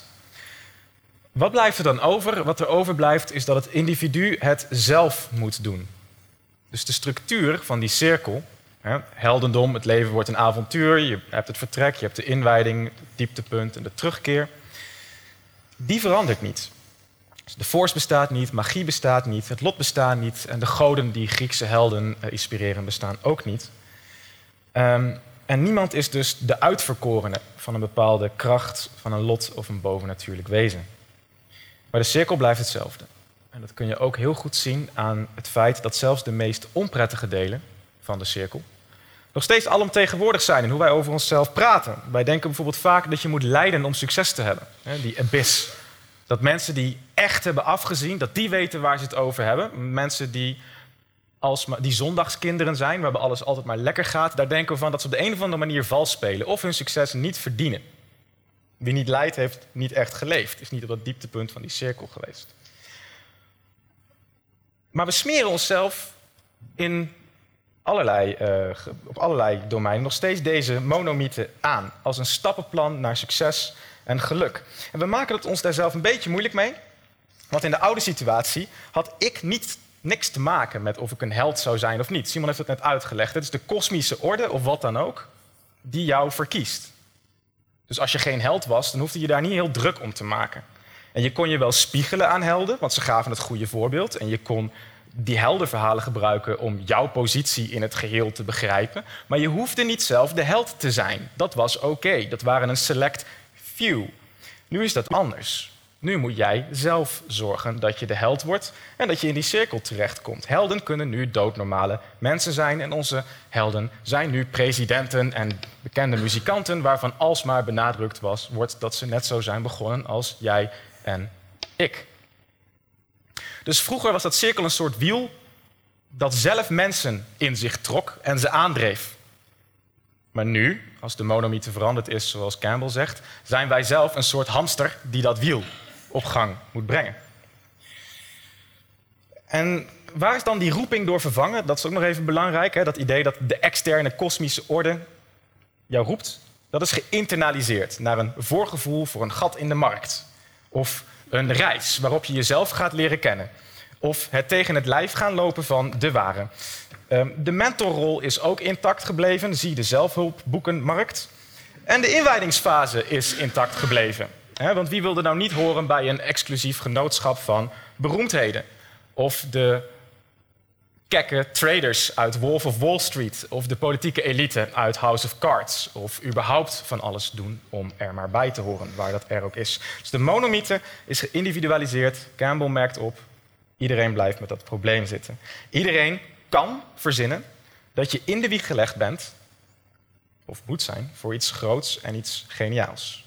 Wat blijft er dan over? Wat er overblijft is dat het individu het zelf moet doen. Dus de structuur van die cirkel, hè, heldendom, het leven wordt een avontuur, je hebt het vertrek, je hebt de inwijding, het dieptepunt en de terugkeer, die verandert niet. De force bestaat niet, magie bestaat niet, het lot bestaat niet en de goden die Griekse helden uh, inspireren bestaan ook niet. Um, en niemand is dus de uitverkorene van een bepaalde kracht, van een lot of een bovennatuurlijk wezen. Maar de cirkel blijft hetzelfde. En dat kun je ook heel goed zien aan het feit dat zelfs de meest onprettige delen van de cirkel nog steeds alomtegenwoordig zijn in hoe wij over onszelf praten. Wij denken bijvoorbeeld vaak dat je moet lijden om succes te hebben. Die abyss, dat mensen die echt hebben afgezien, dat die weten waar ze het over hebben. Mensen die, als, die zondagskinderen zijn, waarbij alles altijd maar lekker gaat, daar denken we van dat ze op de een of andere manier vals spelen of hun succes niet verdienen. Wie niet lijdt, heeft niet echt geleefd. Is niet op dat dieptepunt van die cirkel geweest. Maar we smeren onszelf in allerlei, uh, op allerlei domeinen nog steeds deze monomythe aan. Als een stappenplan naar succes en geluk. En we maken het ons daar zelf een beetje moeilijk mee. Want in de oude situatie had ik niet niks te maken met of ik een held zou zijn of niet. Simon heeft het net uitgelegd. Het is de kosmische orde, of wat dan ook, die jou verkiest. Dus als je geen held was, dan hoefde je daar niet heel druk om te maken. En je kon je wel spiegelen aan helden, want ze gaven het goede voorbeeld. En je kon die heldenverhalen gebruiken om jouw positie in het geheel te begrijpen. Maar je hoefde niet zelf de held te zijn. Dat was oké. Dat waren een select few. Nu is dat anders. Nu moet jij zelf zorgen dat je de held wordt en dat je in die cirkel terechtkomt. Helden kunnen nu doodnormale mensen zijn en onze helden zijn nu presidenten en bekende muzikanten waarvan alsmaar benadrukt was, wordt dat ze net zo zijn begonnen als jij en ik. Dus vroeger was dat cirkel een soort wiel dat zelf mensen in zich trok en ze aandreef. Maar nu, als de monomythe veranderd is, zoals Campbell zegt, zijn wij zelf een soort hamster die dat wiel op gang moet brengen. En waar is dan die roeping door vervangen? Dat is ook nog even belangrijk. Hè? Dat idee dat de externe kosmische orde jou roept, dat is geïnternaliseerd naar een voorgevoel voor een gat in de markt. Of een reis waarop je jezelf gaat leren kennen. Of het tegen het lijf gaan lopen van de ware. Ehm, de mentorrol is ook intact gebleven, zie de zelfhulpboekenmarkt. En de inwijdingsfase is intact gebleven. Want wie wilde nou niet horen bij een exclusief genootschap van beroemdheden? Of de kekke traders uit Wolf of Wall Street, of de politieke elite uit House of Cards, of überhaupt van alles doen om er maar bij te horen, waar dat er ook is. Dus de monomythe is geïndividualiseerd. Campbell merkt op, iedereen blijft met dat probleem zitten. Iedereen kan verzinnen dat je in de wieg gelegd bent, of moet zijn, voor iets groots en iets geniaals.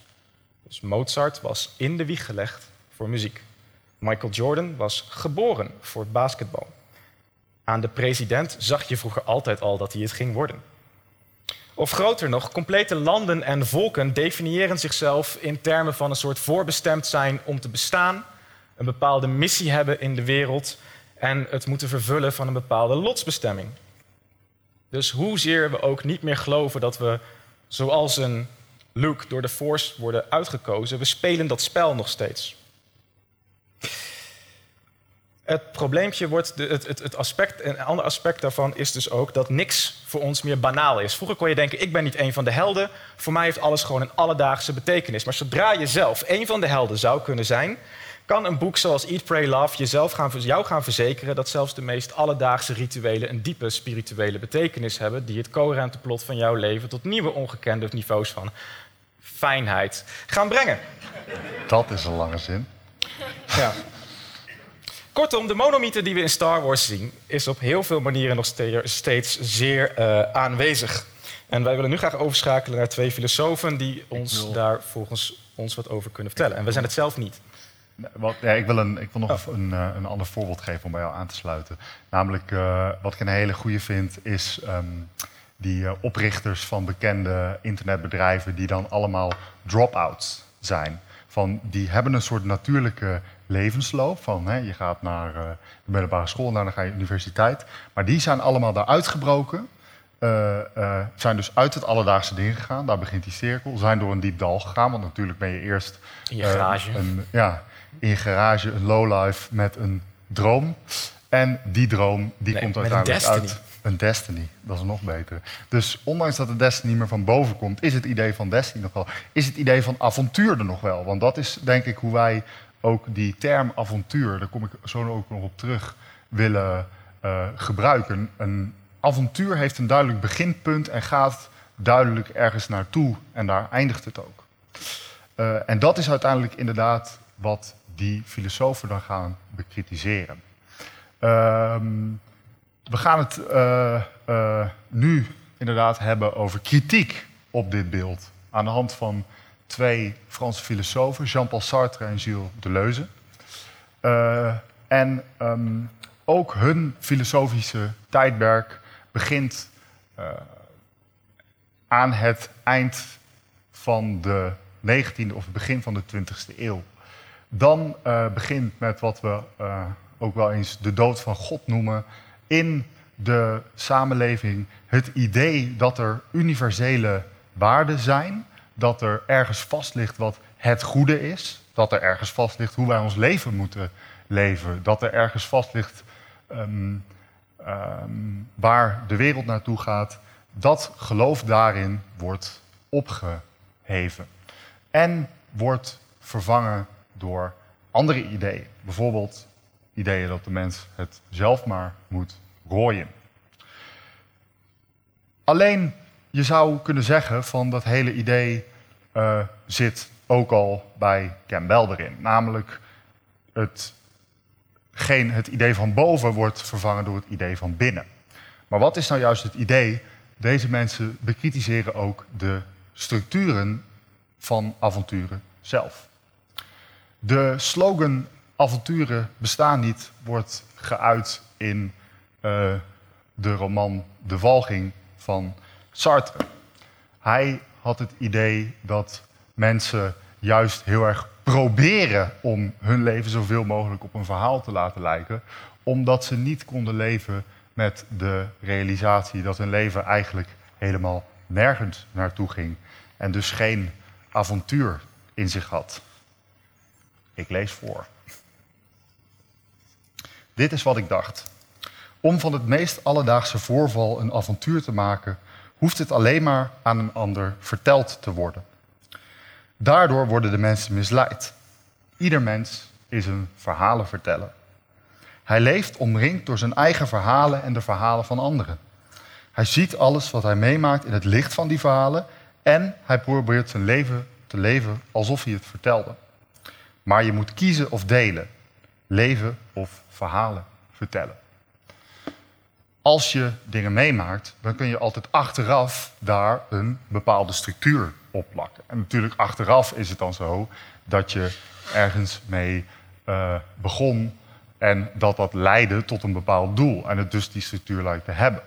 Dus Mozart was in de wieg gelegd voor muziek. Michael Jordan was geboren voor basketbal. Aan de president zag je vroeger altijd al dat hij het ging worden. Of groter nog, complete landen en volken definiëren zichzelf in termen van een soort voorbestemd zijn om te bestaan, een bepaalde missie hebben in de wereld en het moeten vervullen van een bepaalde lotsbestemming. Dus hoezeer we ook niet meer geloven dat we, zoals een Luke, door de Force worden uitgekozen, we spelen dat spel nog steeds. Het probleempje wordt, de, het, het, het, aspect, een ander aspect daarvan is dus ook dat niks voor ons meer banaal is. Vroeger kon je denken, ik ben niet een van de helden, voor mij heeft alles gewoon een alledaagse betekenis. Maar zodra je zelf een van de helden zou kunnen zijn, kan een boek zoals Eat, Pray, Love jezelf gaan, jou gaan verzekeren dat zelfs de meest alledaagse rituelen een diepe spirituele betekenis hebben, die het coherente plot van jouw leven tot nieuwe ongekende niveaus van fijnheid gaan brengen. Dat is een lange zin. Ja. Kortom, de monomythe die we in Star Wars zien, is op heel veel manieren nog steeds zeer uh, aanwezig. En wij willen nu graag overschakelen naar twee filosofen die ons daar volgens ons wat over kunnen vertellen. En we zijn het zelf niet. Wat, ja, ik, wil een, ik wil nog oh. een, eh, een ander voorbeeld geven om bij jou aan te sluiten. Namelijk, uh, wat ik een hele goede vind, is um, die uh, oprichters van bekende internetbedrijven... die dan allemaal drop-outs zijn. Van, die hebben een soort natuurlijke levensloop. Van, hè, je gaat naar de middelbare school en dan ga je universiteit. Maar die zijn allemaal daar uitgebroken. zijn dus uit het alledaagse ding gegaan. Daar begint die cirkel. Zijn door een diep dal gegaan. Want natuurlijk ben je eerst... In je garage. Een, ja, in je garage een lowlife met een droom. En die droom die komt uiteindelijk uit een Destiny. Dat is nog beter. Dus ondanks dat de Destiny meer van boven komt, is het idee van Destiny nog wel. Is het idee van avontuur er nog wel? Want dat is denk ik hoe wij ook die term avontuur, daar kom ik zo ook nog op terug, willen uh, gebruiken. Een avontuur heeft een duidelijk beginpunt en gaat duidelijk ergens naartoe. En daar eindigt het ook. Uh, en dat is uiteindelijk inderdaad wat die filosofen dan gaan bekritiseren. Um, we gaan het uh, uh, nu inderdaad hebben over kritiek op dit beeld. Aan de hand van twee Franse filosofen, Jean-Paul Sartre en Gilles Deleuze. Uh, en um, ook hun filosofische tijdperk begint aan het eind van de 19e of het begin van de 20e eeuw. Dan uh, begint met wat we uh, ook wel eens de dood van God noemen. In de samenleving het idee dat er universele waarden zijn, dat er ergens vast ligt wat het goede is, dat er ergens vast ligt hoe wij ons leven moeten leven, dat er ergens vast ligt um, um, waar de wereld naartoe gaat, dat geloof daarin wordt opgeheven en wordt vervangen door andere ideeën. Bijvoorbeeld ideeën dat de mens het zelf maar moet rooien. Alleen je zou kunnen zeggen van dat hele idee uh, zit ook al bij Campbell erin. Namelijk het, geen, het idee van boven wordt vervangen door het idee van binnen. Maar wat is nou juist het idee? Deze mensen bekritiseren ook de structuren van avonturen zelf. De slogan avonturen bestaan niet wordt geuit in uh, de roman De Walging van Sartre. Hij had het idee dat mensen juist heel erg proberen om hun leven zoveel mogelijk op een verhaal te laten lijken, omdat ze niet konden leven met de realisatie dat hun leven eigenlijk helemaal nergens naartoe ging en dus geen avontuur in zich had. Ik lees voor. Dit is wat ik dacht. Om van het meest alledaagse voorval een avontuur te maken, hoeft het alleen maar aan een ander verteld te worden. Daardoor worden de mensen misleid. Ieder mens is een verhalenverteller. Hij leeft omringd door zijn eigen verhalen en de verhalen van anderen. Hij ziet alles wat hij meemaakt in het licht van die verhalen en hij probeert zijn leven te leven alsof hij het vertelde. Maar je moet kiezen of delen, leven of verhalen vertellen. Als je dingen meemaakt, dan kun je altijd achteraf daar een bepaalde structuur op plakken. En natuurlijk achteraf is het dan zo dat je ergens mee uh, begon en dat dat leidde tot een bepaald doel en het dus die structuur lijkt te hebben.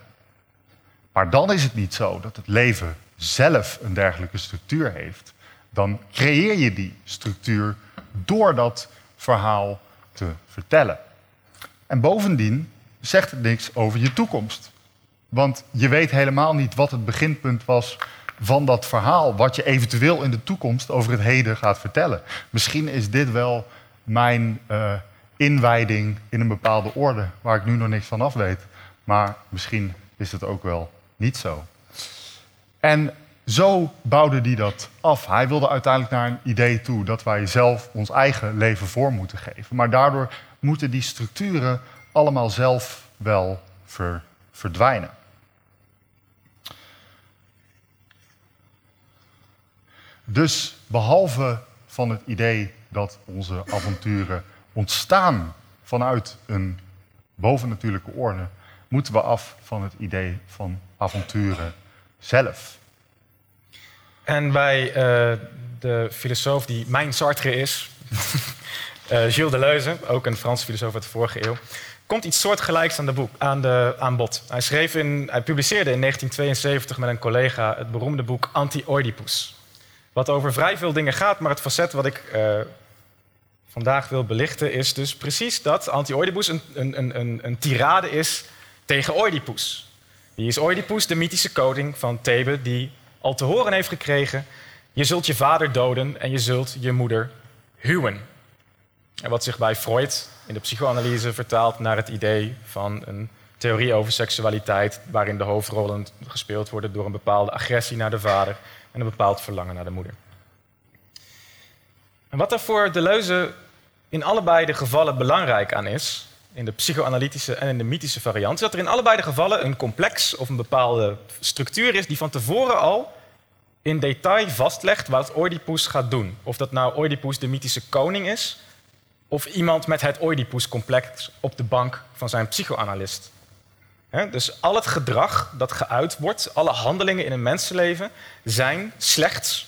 Maar dan is het niet zo dat het leven zelf een dergelijke structuur heeft. Dan creëer je die structuur door dat verhaal te vertellen. En bovendien zegt het niks over je toekomst. Want je weet helemaal niet wat het beginpunt was van dat verhaal, wat je eventueel in de toekomst over het heden gaat vertellen. Misschien is dit wel mijn uh, inwijding in een bepaalde orde, waar ik nu nog niks van af weet. Maar misschien is het ook wel niet zo. En zo bouwde hij dat af. Hij wilde uiteindelijk naar een idee toe dat wij zelf ons eigen leven voor moeten geven. Maar daardoor moeten die structuren allemaal zelf wel ver, verdwijnen. Dus behalve van het idee dat onze avonturen ontstaan vanuit een bovennatuurlijke orde, moeten we af van het idee van avonturen zelf. En bij uh, de filosoof die mijn Sartre is, uh, Gilles Deleuze, ook een Franse filosoof uit de vorige eeuw, komt iets soortgelijks aan, de boek, aan, de, aan bod. Hij, schreef in, hij publiceerde in 1972 met een collega het beroemde boek Anti-Oedipus. Wat over vrij veel dingen gaat, maar het facet wat ik uh, vandaag wil belichten is dus precies dat Anti-Oedipus een, een, een, een tirade is tegen Oedipus. Wie is Oedipus, de mythische koning van Thebe, die al te horen heeft gekregen: je zult je vader doden en je zult je moeder huwen. En wat zich bij Freud in de psychoanalyse vertaalt naar het idee van een theorie over seksualiteit, waarin de hoofdrollen gespeeld worden door een bepaalde agressie naar de vader en een bepaald verlangen naar de moeder. En wat er voor Deleuze in allebei de gevallen belangrijk aan is, in de psychoanalytische en in de mythische variant, is dat er in allebei de gevallen een complex of een bepaalde structuur is die van tevoren al in detail vastlegt wat Oedipus gaat doen. Of dat nou Oedipus de mythische koning is, of iemand met het Oedipus-complex op de bank van zijn psychoanalist. dus al het gedrag dat geuit wordt, alle handelingen in een mensenleven, zijn slechts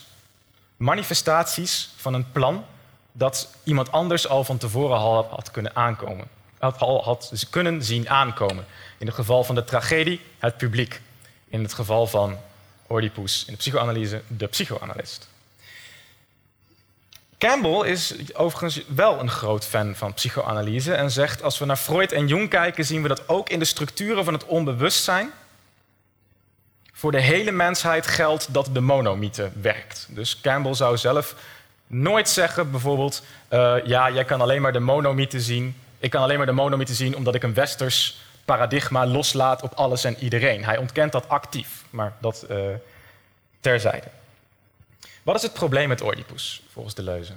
manifestaties van een plan dat iemand anders al van tevoren al had kunnen aankomen. Al had kunnen zien aankomen. In het geval van de tragedie, het publiek. In het geval van Oedipus in de psychoanalyse, de psychoanalist. Campbell is overigens wel een groot fan van psychoanalyse en zegt: als we naar Freud en Jung kijken, zien we dat ook in de structuren van het onbewustzijn voor de hele mensheid geldt dat de monomythe werkt. Dus Campbell zou zelf nooit zeggen, bijvoorbeeld: uh, ja, jij kan alleen maar de monomythe zien. Ik kan alleen maar de monomythe zien omdat ik een westers paradigma loslaat op alles en iedereen. Hij ontkent dat actief, maar dat uh, terzijde. Wat is het probleem met Oedipus, volgens de leuze?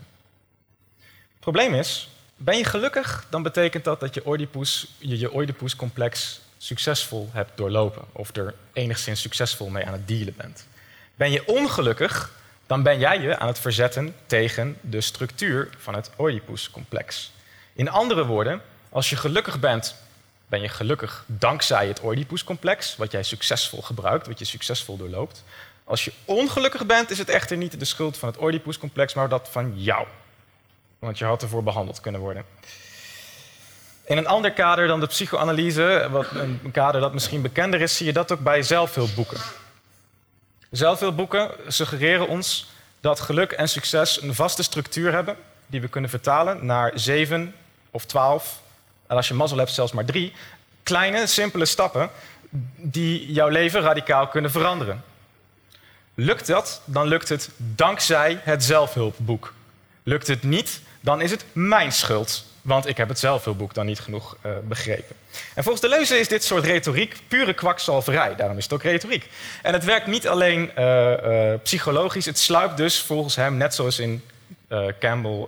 Het probleem is, ben je gelukkig, dan betekent dat dat je Oedipus, je, je Oedipus-complex succesvol hebt doorlopen. Of er enigszins succesvol mee aan het dealen bent. Ben je ongelukkig, dan ben jij je aan het verzetten tegen de structuur van het Oedipus-complex. In andere woorden, als je gelukkig bent, ben je gelukkig dankzij het Oedipus-complex, wat jij succesvol gebruikt, wat je succesvol doorloopt. Als je ongelukkig bent, is het echter niet de schuld van het Oedipus-complex, maar dat van jou. Want je had ervoor behandeld kunnen worden. In een ander kader dan de psychoanalyse, wat een kader dat misschien bekender is, zie je dat ook bij zelfhulpboeken. Zelfhulpboeken suggereren ons dat geluk en succes een vaste structuur hebben, die we kunnen vertalen naar zeven of twaalf, en als je mazzel hebt zelfs maar drie, kleine, simpele stappen die jouw leven radicaal kunnen veranderen. Lukt dat, dan lukt het dankzij het zelfhulpboek. Lukt het niet, dan is het mijn schuld. Want ik heb het zelfhulpboek dan niet genoeg uh, begrepen. En volgens de leuze is dit soort retoriek pure kwakzalverij. Daarom is het ook retoriek. En het werkt niet alleen uh, uh, psychologisch, het sluipt dus volgens hem, net zoals in Campbell,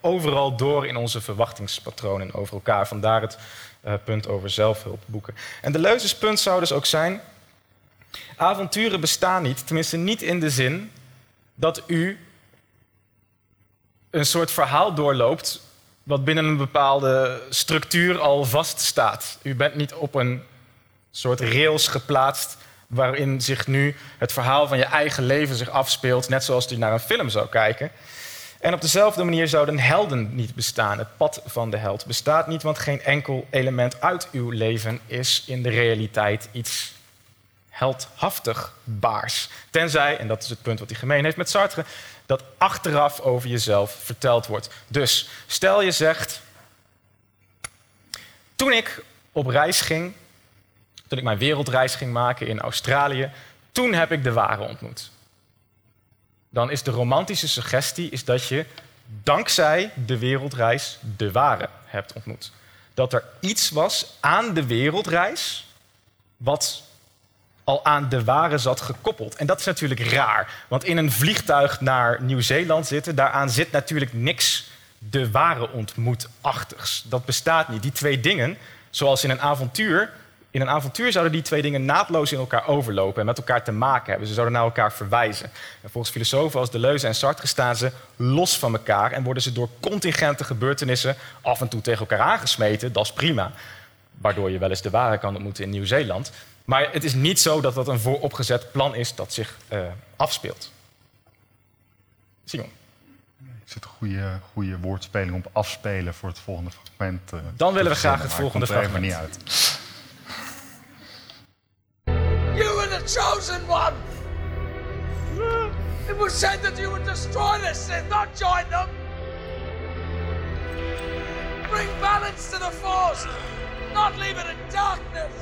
overal door in onze verwachtingspatronen over elkaar. Vandaar het punt over zelfhulpboeken. En de leuze's punt zou dus ook zijn: avonturen bestaan niet, tenminste niet in de zin dat u een soort verhaal doorloopt wat binnen een bepaalde structuur al vaststaat. U bent niet op een soort rails geplaatst waarin zich nu het verhaal van je eigen leven zich afspeelt, net zoals u naar een film zou kijken. En op dezelfde manier zouden helden niet bestaan. Het pad van de held bestaat niet, want geen enkel element uit uw leven is in de realiteit iets heldhaftig baars. Tenzij, en dat is het punt wat hij gemeen heeft met Sartre, dat achteraf over jezelf verteld wordt. Dus stel je zegt, toen ik op reis ging, toen ik mijn wereldreis ging maken in Australië, toen heb ik de ware ontmoet. Dan is de romantische suggestie is dat je dankzij de wereldreis de ware hebt ontmoet. Dat er iets was aan de wereldreis wat al aan de ware zat gekoppeld. En dat is natuurlijk raar, want in een vliegtuig naar Nieuw-Zeeland zitten, daaraan zit natuurlijk niks de ware ontmoetachtigs. Dat bestaat niet. Die twee dingen, zoals in een avontuur, in een avontuur zouden die twee dingen naadloos in elkaar overlopen en met elkaar te maken hebben. Ze zouden naar elkaar verwijzen. En volgens filosofen als Deleuze en Sartre staan ze los van elkaar en worden ze door contingente gebeurtenissen af en toe tegen elkaar aangesmeten. Dat is prima. Waardoor je wel eens de ware kan ontmoeten in Nieuw-Zeeland. Maar het is niet zo dat dat een vooropgezet plan is dat zich uh, afspeelt. Simon. Ik zit een goede, goede woordspeling op afspelen voor het volgende fragment. Uh, Dan willen we graag het volgende fragment. niet uit. Chosen one! It was said that you would destroy this sin, not join them! Bring balance to the force, not leave it in darkness!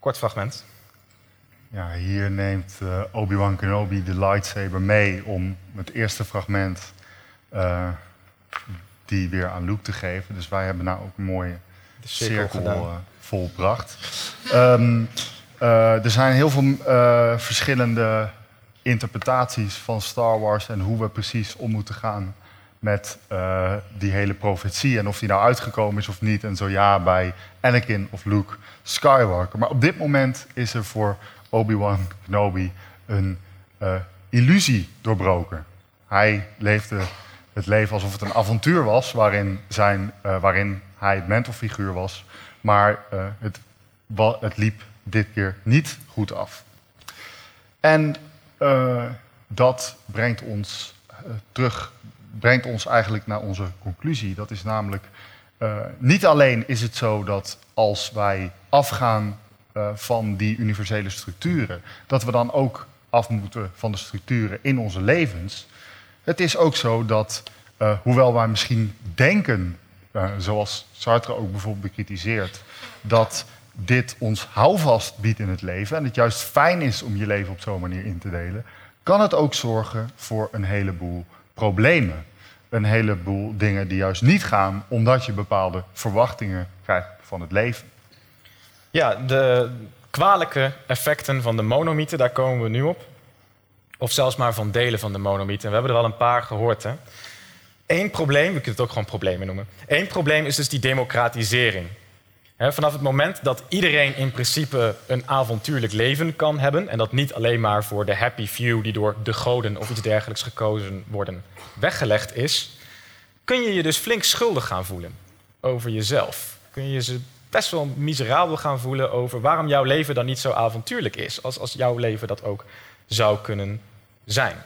Kort fragment. Ja, hier neemt uh, Obi-Wan Kenobi de lightsaber mee om het eerste fragment uh, die weer aan Luke te geven. Dus wij hebben nou ook een mooie cirkel, cirkel uh, volbracht. Um, er zijn heel veel verschillende interpretaties van Star Wars en hoe we precies om moeten gaan met uh, die hele profetie. En of die nou uitgekomen is of niet. En zo ja, bij Anakin of Luke Skywalker. Maar op dit moment is er voor Obi-Wan Kenobi een uh, illusie doorbroken. Hij leefde het leven alsof het een avontuur was, waarin, zijn, uh, waarin hij het mentorfiguur was. Maar het, het liep dit keer niet goed af. En dat brengt ons terug, brengt ons eigenlijk naar onze conclusie. Dat is namelijk niet alleen is het zo dat als wij afgaan uh, van die universele structuren, dat we dan ook af moeten van de structuren in onze levens. Het is ook zo dat, uh, hoewel wij misschien denken, zoals Sartre ook bijvoorbeeld bekritiseert, dat dit ons houvast biedt in het leven en het juist fijn is om je leven op zo'n manier in te delen, kan het ook zorgen voor een heleboel problemen. Een heleboel dingen die juist niet gaan omdat je bepaalde verwachtingen krijgt van het leven. Ja, de kwalijke effecten van de monomythe, daar komen we nu op. Of zelfs maar van delen van de monomythe. En we hebben er al een paar gehoord. Hè? Eén probleem, we kunnen het ook gewoon problemen noemen. Eén probleem is dus die democratisering vanaf het moment dat iedereen in principe een avontuurlijk leven kan hebben, en dat niet alleen maar voor de happy few die door de goden of iets dergelijks gekozen worden weggelegd is, kun je je dus flink schuldig gaan voelen over jezelf. Kun je je best wel miserabel gaan voelen over waarom jouw leven dan niet zo avontuurlijk is, als, als jouw leven dat ook zou kunnen zijn.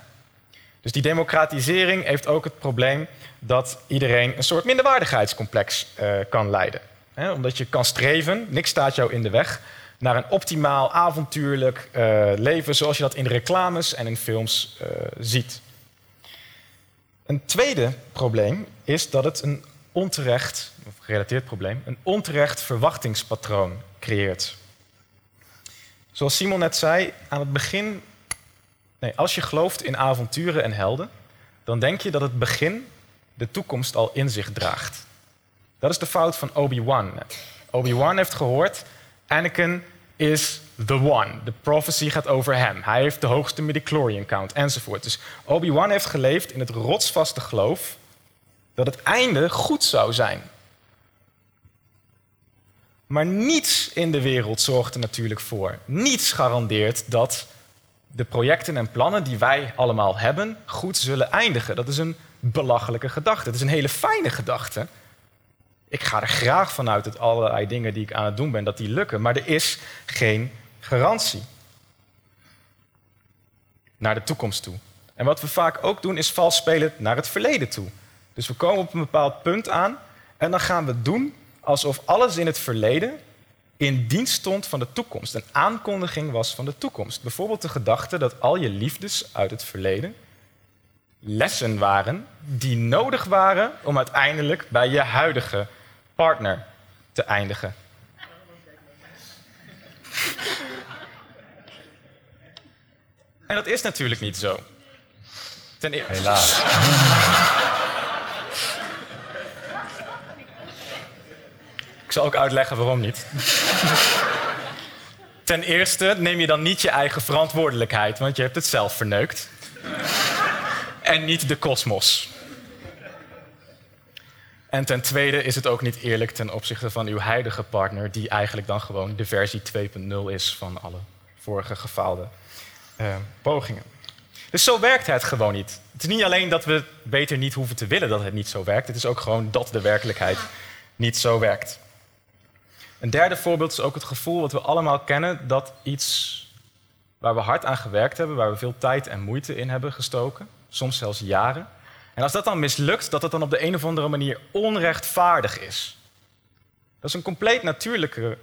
Dus die democratisering heeft ook het probleem dat iedereen een soort minderwaardigheidscomplex uh, kan leiden omdat je kan streven, niks staat jou in de weg, naar een optimaal, avontuurlijk uh, leven zoals je dat in reclames en in films uh, ziet. Een tweede probleem is dat het een onterecht, of gerelateerd probleem, een onterecht verwachtingspatroon creëert. Zoals Simon net zei, aan het begin, nee, als je gelooft in avonturen en helden, dan denk je dat het begin de toekomst al in zich draagt. Dat is de fout van Obi-Wan. Obi-Wan heeft gehoord, Anakin is the one. De prophecy gaat over hem. Hij heeft de hoogste midichlorian count enzovoort. Dus Obi-Wan heeft geleefd in het rotsvaste geloof dat het einde goed zou zijn. Maar niets in de wereld zorgt er natuurlijk voor. Niets garandeert dat de projecten en plannen die wij allemaal hebben goed zullen eindigen. Dat is een belachelijke gedachte. Het is een hele fijne gedachte ik ga er graag vanuit dat allerlei dingen die ik aan het doen ben, dat die lukken. Maar er is geen garantie naar de toekomst toe. En wat we vaak ook doen, is vals spelen naar het verleden toe. Dus we komen op een bepaald punt aan en dan gaan we doen alsof alles in het verleden in dienst stond van de toekomst. Een aankondiging was van de toekomst. Bijvoorbeeld de gedachte dat al je liefdes uit het verleden lessen waren die nodig waren om uiteindelijk bij je huidige partner te eindigen. En dat is natuurlijk niet zo. Ten. Helaas. Ik zal ook uitleggen waarom niet. Ten eerste neem je dan niet je eigen verantwoordelijkheid, want je hebt het zelf verneukt. en niet de kosmos. En ten tweede is het ook niet eerlijk ten opzichte van uw huidige partner, die eigenlijk dan gewoon de versie 2.0 is van alle vorige gefaalde uh, pogingen. Dus zo werkt het gewoon niet. Het is niet alleen dat we beter niet hoeven te willen dat het niet zo werkt, het is ook gewoon dat de werkelijkheid niet zo werkt. Een derde voorbeeld is ook het gevoel wat we allemaal kennen dat iets waar we hard aan gewerkt hebben, waar we veel tijd en moeite in hebben gestoken, soms zelfs jaren, en als dat dan mislukt, dat het dan op de een of andere manier onrechtvaardig is. Dat is een compleet natuurlijke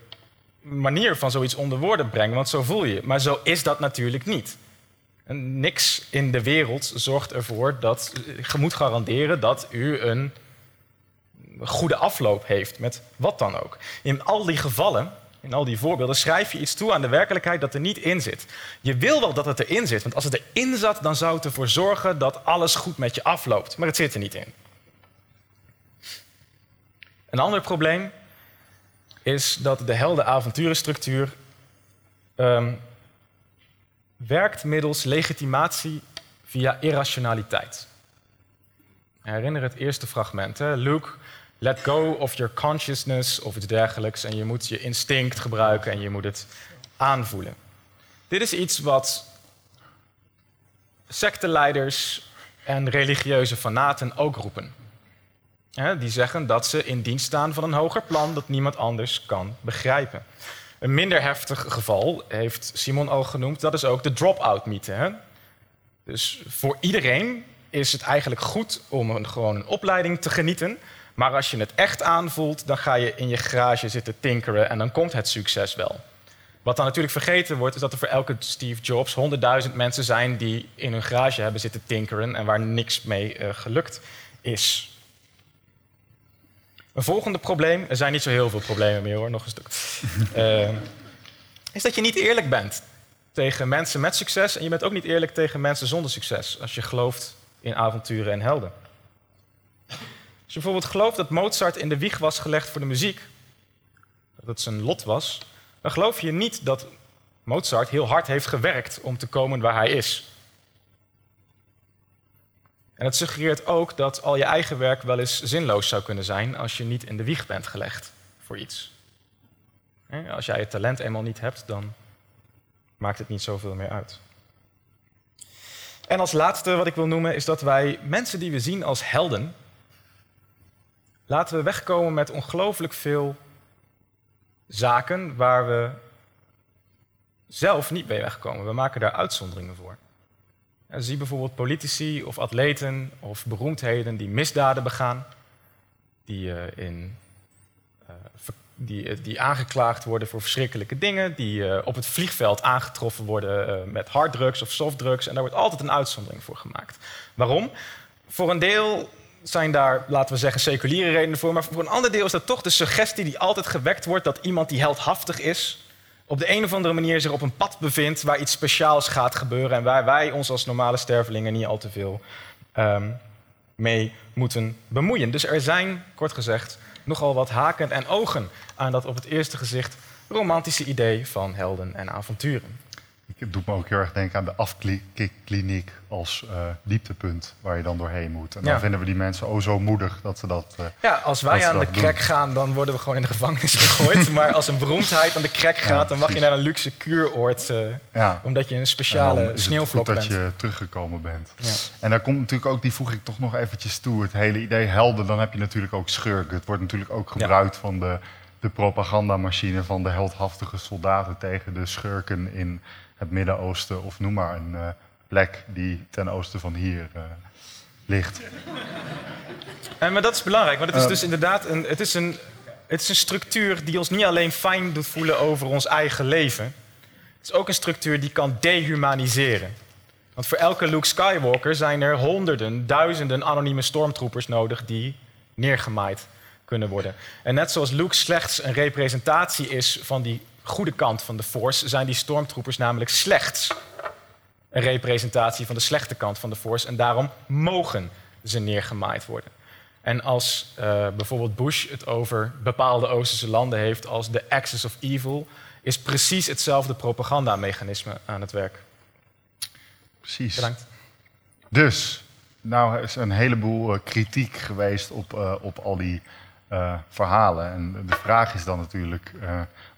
manier van zoiets onder woorden brengen, want zo voel je. Maar zo is dat natuurlijk niet. En niks in de wereld zorgt ervoor dat je moet garanderen dat u een goede afloop heeft met wat dan ook. In al die gevallen in al die voorbeelden schrijf je iets toe aan de werkelijkheid dat er niet in zit. Je wil wel dat het erin zit, want als het erin zat, dan zou het ervoor zorgen dat alles goed met je afloopt. Maar het zit er niet in. Een ander probleem is dat de helden-avonturenstructuur um, werkt middels legitimatie via irrationaliteit. Herinner het eerste fragment. Hè? Luke let go of your consciousness of iets dergelijks. En je moet je instinct gebruiken en je moet het aanvoelen. Dit is iets wat secteleiders en religieuze fanaten ook roepen. die zeggen dat ze in dienst staan van een hoger plan dat niemand anders kan begrijpen. Een minder heftig geval heeft Simon al genoemd, dat is ook de drop-out mythe. Dus voor iedereen is het eigenlijk goed om gewoon een opleiding te genieten, Maar als je het echt aanvoelt, dan ga je in je garage zitten tinkeren en dan komt het succes wel. Wat dan natuurlijk vergeten wordt, is dat er voor elke Steve Jobs honderdduizend mensen zijn die in hun garage hebben zitten tinkeren en waar niks mee uh, gelukt is. Een volgende probleem, er zijn niet zo heel veel problemen meer hoor, nog een stuk, uh, is dat je niet eerlijk bent tegen mensen met succes en je bent ook niet eerlijk tegen mensen zonder succes als je gelooft in avonturen en helden. Je bijvoorbeeld gelooft dat Mozart in de wieg was gelegd voor de muziek, dat het zijn lot was, dan geloof je niet dat Mozart heel hard heeft gewerkt om te komen waar hij is. En het suggereert ook dat al je eigen werk wel eens zinloos zou kunnen zijn als je niet in de wieg bent gelegd voor iets. Als jij het talent eenmaal niet hebt, dan maakt het niet zoveel meer uit. En als laatste wat ik wil noemen is dat wij mensen die we zien als helden, laten we wegkomen met ongelooflijk veel zaken waar we zelf niet mee wegkomen. We maken daar uitzonderingen voor. Zie bijvoorbeeld politici of atleten of beroemdheden die misdaden begaan, die, uh, in, uh, die, die aangeklaagd worden voor verschrikkelijke dingen, die op het vliegveld aangetroffen worden met harddrugs of softdrugs. En daar wordt altijd een uitzondering voor gemaakt. Waarom? Voor een deel zijn daar, laten we zeggen, seculiere redenen voor. Maar voor een ander deel is dat toch de suggestie die altijd gewekt wordt dat iemand die heldhaftig is, op de een of andere manier zich op een pad bevindt waar iets speciaals gaat gebeuren en waar wij ons als normale stervelingen niet al te veel um, mee moeten bemoeien. Dus er zijn, kort gezegd, nogal wat haken en ogen aan dat op het eerste gezicht romantische idee van helden en avonturen. Het doet me ook heel erg denken aan de afkikkliniek als uh, dieptepunt waar je dan doorheen moet. En dan Ja. vinden we die mensen oh zo moedig dat ze dat. eh, Ja, als wij aan de doen. crack gaan, dan worden we gewoon in de gevangenis gegooid. maar als een beroemdheid aan de crack gaat, dan mag je naar een luxe kuuroord. eh, Ja. Omdat je een En speciale sneeuwvlok bent. dat je teruggekomen bent. Ja. En daar komt natuurlijk ook, die voeg ik toch nog eventjes toe, het hele idee helden. Dan heb je natuurlijk ook schurken. Het wordt natuurlijk ook gebruikt van de, de propagandamachine van de heldhaftige soldaten tegen de schurken in het Midden-Oosten. Of noem maar een eh, plek die ten oosten van hier eh, ligt. En, maar dat is belangrijk, want het is Eh, dus inderdaad een, het is een, het is een structuur die ons niet alleen fijn doet voelen over ons eigen leven. Het is ook een structuur die kan dehumaniseren. Want voor elke Luke Skywalker zijn er honderden, duizenden anonieme stormtroopers nodig die neergemaaid kunnen worden. En net zoals Luke slechts een representatie is van die goede kant van de Force, zijn die stormtroopers namelijk slechts een representatie van de slechte kant van de Force. En daarom mogen ze neergemaaid worden. En als eh, bijvoorbeeld Bush het over bepaalde Oosterse landen heeft als de axis of evil, is precies hetzelfde propagandamechanisme aan het werk. Precies. Bedankt. Dus, nou is een heleboel eh, kritiek geweest op, eh, op al die verhalen. En de vraag is dan natuurlijk,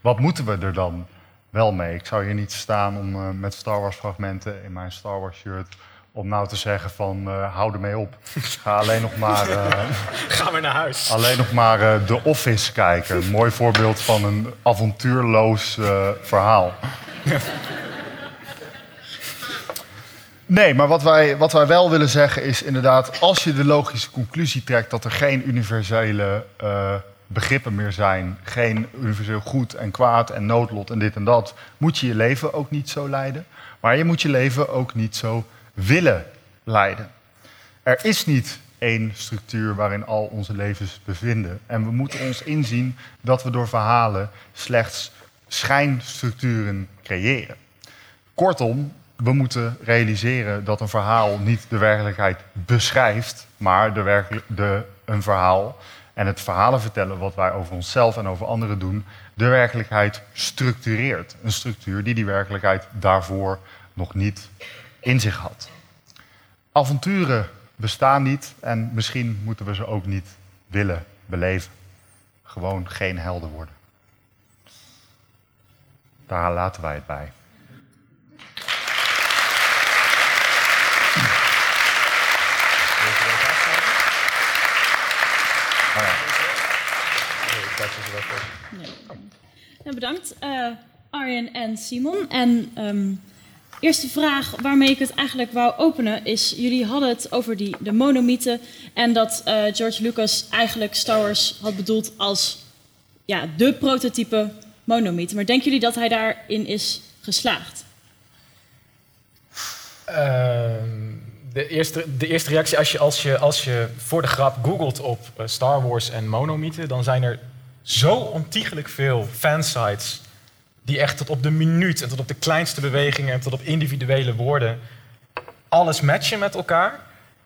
wat moeten we er dan wel mee? Ik zou hier niet staan om eh, met Star Wars fragmenten in mijn Star Wars shirt... om nou te zeggen van, eh hou ermee op. Ga alleen nog maar... eh, Ga weer naar huis. Alleen nog maar eh, The Office kijken. Een mooi voorbeeld van een avontuurloos verhaal. Nee, maar wat wij, wat wij wel willen zeggen is inderdaad... als je de logische conclusie trekt dat er geen universele begrippen meer zijn... geen universeel goed en kwaad en noodlot en dit en dat... moet je je leven ook niet zo leiden. Maar je moet je leven ook niet zo willen leiden. Er is niet één structuur waarin al onze levens bevinden. En we moeten ons inzien dat we door verhalen slechts schijnstructuren creëren. Kortom, we moeten realiseren dat een verhaal niet de werkelijkheid beschrijft, maar de de, een verhaal en het verhalen vertellen wat wij over onszelf en over anderen doen, de werkelijkheid structureert. Een structuur die die werkelijkheid daarvoor nog niet in zich had. Avonturen bestaan niet en misschien moeten we ze ook niet willen beleven. Gewoon geen helden worden. Daar laten wij het bij. Ja, bedankt, eh, Arjen en Simon. En ehm, eerste vraag waarmee ik het eigenlijk wou openen is... jullie hadden het over die, de monomythe... en dat eh, George Lucas eigenlijk Star Wars had bedoeld als ja, de prototype monomythe. Maar denken jullie dat hij daarin is geslaagd? Ehm, de, eerste, de eerste reactie, als je, als, je, als je voor de grap googelt op eh, Star Wars en monomythe... dan zijn er zo ontiegelijk veel fansites die echt tot op de minuut en tot op de kleinste bewegingen en tot op individuele woorden alles matchen met elkaar,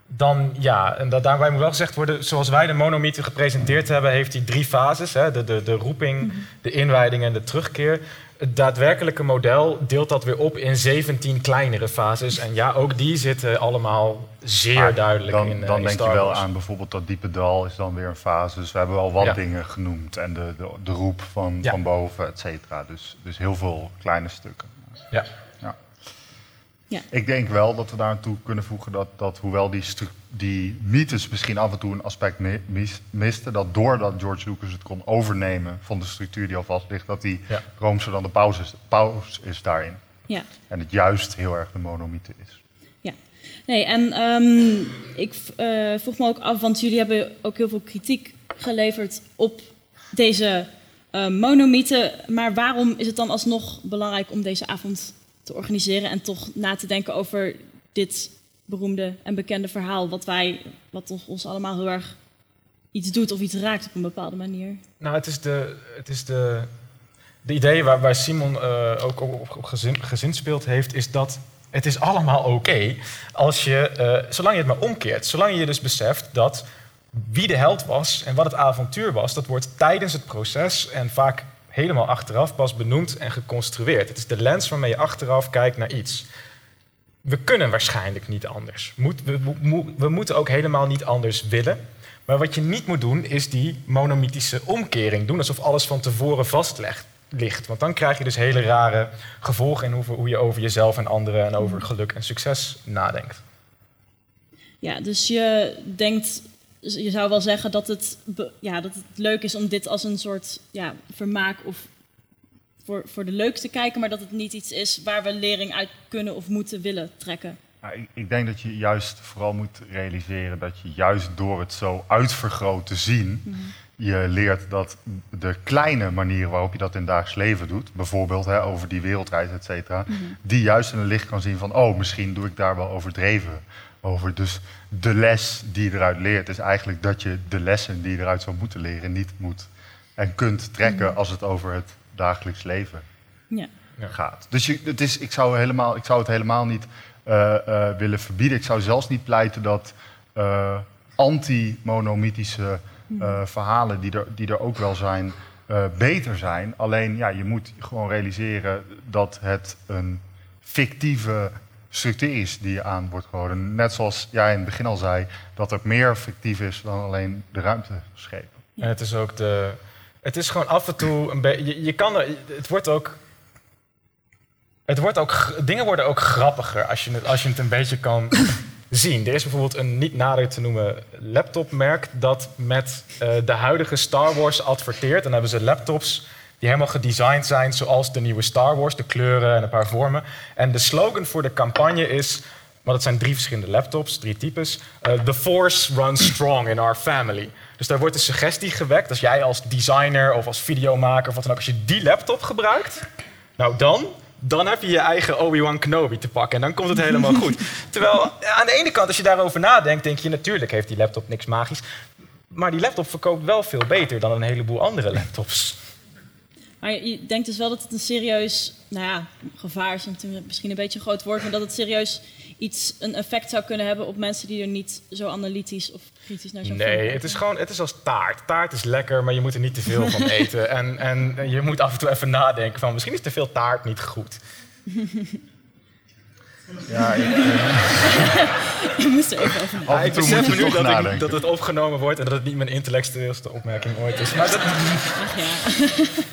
dan ja, en dat, daarbij moet wel gezegd worden, zoals wij de monomythe gepresenteerd hebben, heeft hij drie fases: hè, de, de, de roeping, de inwijding en de terugkeer. Het daadwerkelijke model deelt dat weer op in 17 kleinere fases. En ja, ook die zitten allemaal zeer Maar duidelijk dan, in, eh, Dan in denk je wel aan bijvoorbeeld dat diepe dal is dan weer een fase. Dus we hebben al wat Ja. dingen genoemd. En de, de, de roep van, Ja. van boven, et cetera. Dus, dus heel veel kleine stukken. Ja. Ja. Ik denk wel dat we daar aan toe kunnen voegen dat, dat hoewel die, die mythes misschien af en toe een aspect mi- mis- misten, dat doordat George Lucas het kon overnemen van de structuur die al vast ligt, dat die Ja. roomser dan de paus is, paus is daarin. Ja. En het juist heel erg de monomythe is. Ja. Nee, en ehm, ik eh, vroeg me ook af, want jullie hebben ook heel veel kritiek geleverd op deze eh monomythe. Maar waarom is het dan alsnog belangrijk om deze avond te organiseren en toch na te denken over dit beroemde en bekende verhaal, wat wij, wat ons allemaal heel erg iets doet of iets raakt op een bepaalde manier? Nou, het is de, het is de, de idee waar, waar Simon eh, ook op, op, op gezin, gezinspeeld heeft, is dat het is allemaal oké als je, eh, zolang je het maar omkeert. Zolang je dus beseft dat wie de held was en wat het avontuur was, dat wordt tijdens het proces en vaak helemaal achteraf pas benoemd en geconstrueerd. Het is de lens waarmee je achteraf kijkt naar iets. We kunnen waarschijnlijk niet anders. Moet, we, we- moeten ook helemaal niet anders willen. Maar wat je niet moet doen, is die monomythische omkering doen. Alsof alles van tevoren vastlegt ligt. Want dan krijg je dus hele rare gevolgen in hoe, hoe je over jezelf en anderen en over geluk en succes nadenkt. Ja, dus je denkt, je zou wel zeggen dat het, ja, dat het leuk is om dit als een soort ja, vermaak of voor, voor de leuk te kijken, maar dat het niet iets is waar we lering uit kunnen of moeten willen trekken. Ik, ik denk dat je juist vooral moet realiseren dat je juist door het zo uitvergroot te zien, je leert dat de kleine manieren waarop je dat in het dagelijks leven doet, bijvoorbeeld hè, over die wereldreis, et cetera, Mhm. die juist in een licht kan zien van, oh, misschien doe ik daar wel overdreven over. Dus de les die je eruit leert is eigenlijk dat je de lessen die je eruit zou moeten leren niet moet en kunt trekken Mhm. als het over het dagelijks leven Ja. gaat. Dus je, het is, ik, zou helemaal, ik zou het helemaal niet eh, eh, willen verbieden. Ik zou zelfs niet pleiten dat eh, anti-monomythische eh, verhalen, die er, die er ook wel zijn, eh, beter zijn. Alleen ja, je moet gewoon realiseren dat het een fictieve structuur is die je aan wordt gehouden. Net zoals jij in het begin al zei, dat het meer fictief is dan alleen de ruimteschepen. En het is ook de. Het is gewoon af en toe een beetje. Je, je kan er. Het wordt ook. Het wordt ook. Dingen worden ook grappiger als je het, als je het een beetje kan zien. Er is bijvoorbeeld een niet nader te noemen laptopmerk dat met eh, de huidige Star Wars adverteert. En dan hebben ze laptops die helemaal gedesigned zijn zoals de nieuwe Star Wars, de kleuren en een paar vormen. En de slogan voor de campagne is. Want het zijn drie verschillende laptops, drie types. eh, The Force runs strong in our family. Dus daar wordt de suggestie gewekt, als jij als designer of als videomaker of wat dan ook, als je die laptop gebruikt, nou dan, dan heb je je eigen Obi-Wan Kenobi te pakken en dan komt het helemaal goed. Terwijl aan de ene kant, als je daarover nadenkt, denk je natuurlijk heeft die laptop niks magisch. Maar die laptop verkoopt wel veel beter dan een heleboel andere laptops. Maar je- denkt dus wel dat het een serieus, nou ja, gevaar is misschien een beetje een groot woord, maar dat het serieus iets, een effect zou kunnen hebben op mensen die er niet zo analytisch of kritisch naar zo'n Nee, het is gewoon het is als taart. Taart is lekker, maar je moet er niet te veel van eten. En, en je moet af en toe even nadenken van misschien is te veel taart niet goed. Ja, ik, Je moest er even over Ja, Af en ik besef me nu ik, nadenken. dat het opgenomen wordt en dat het niet mijn intellectueelste opmerking ooit is. Maar dat, Ach ja.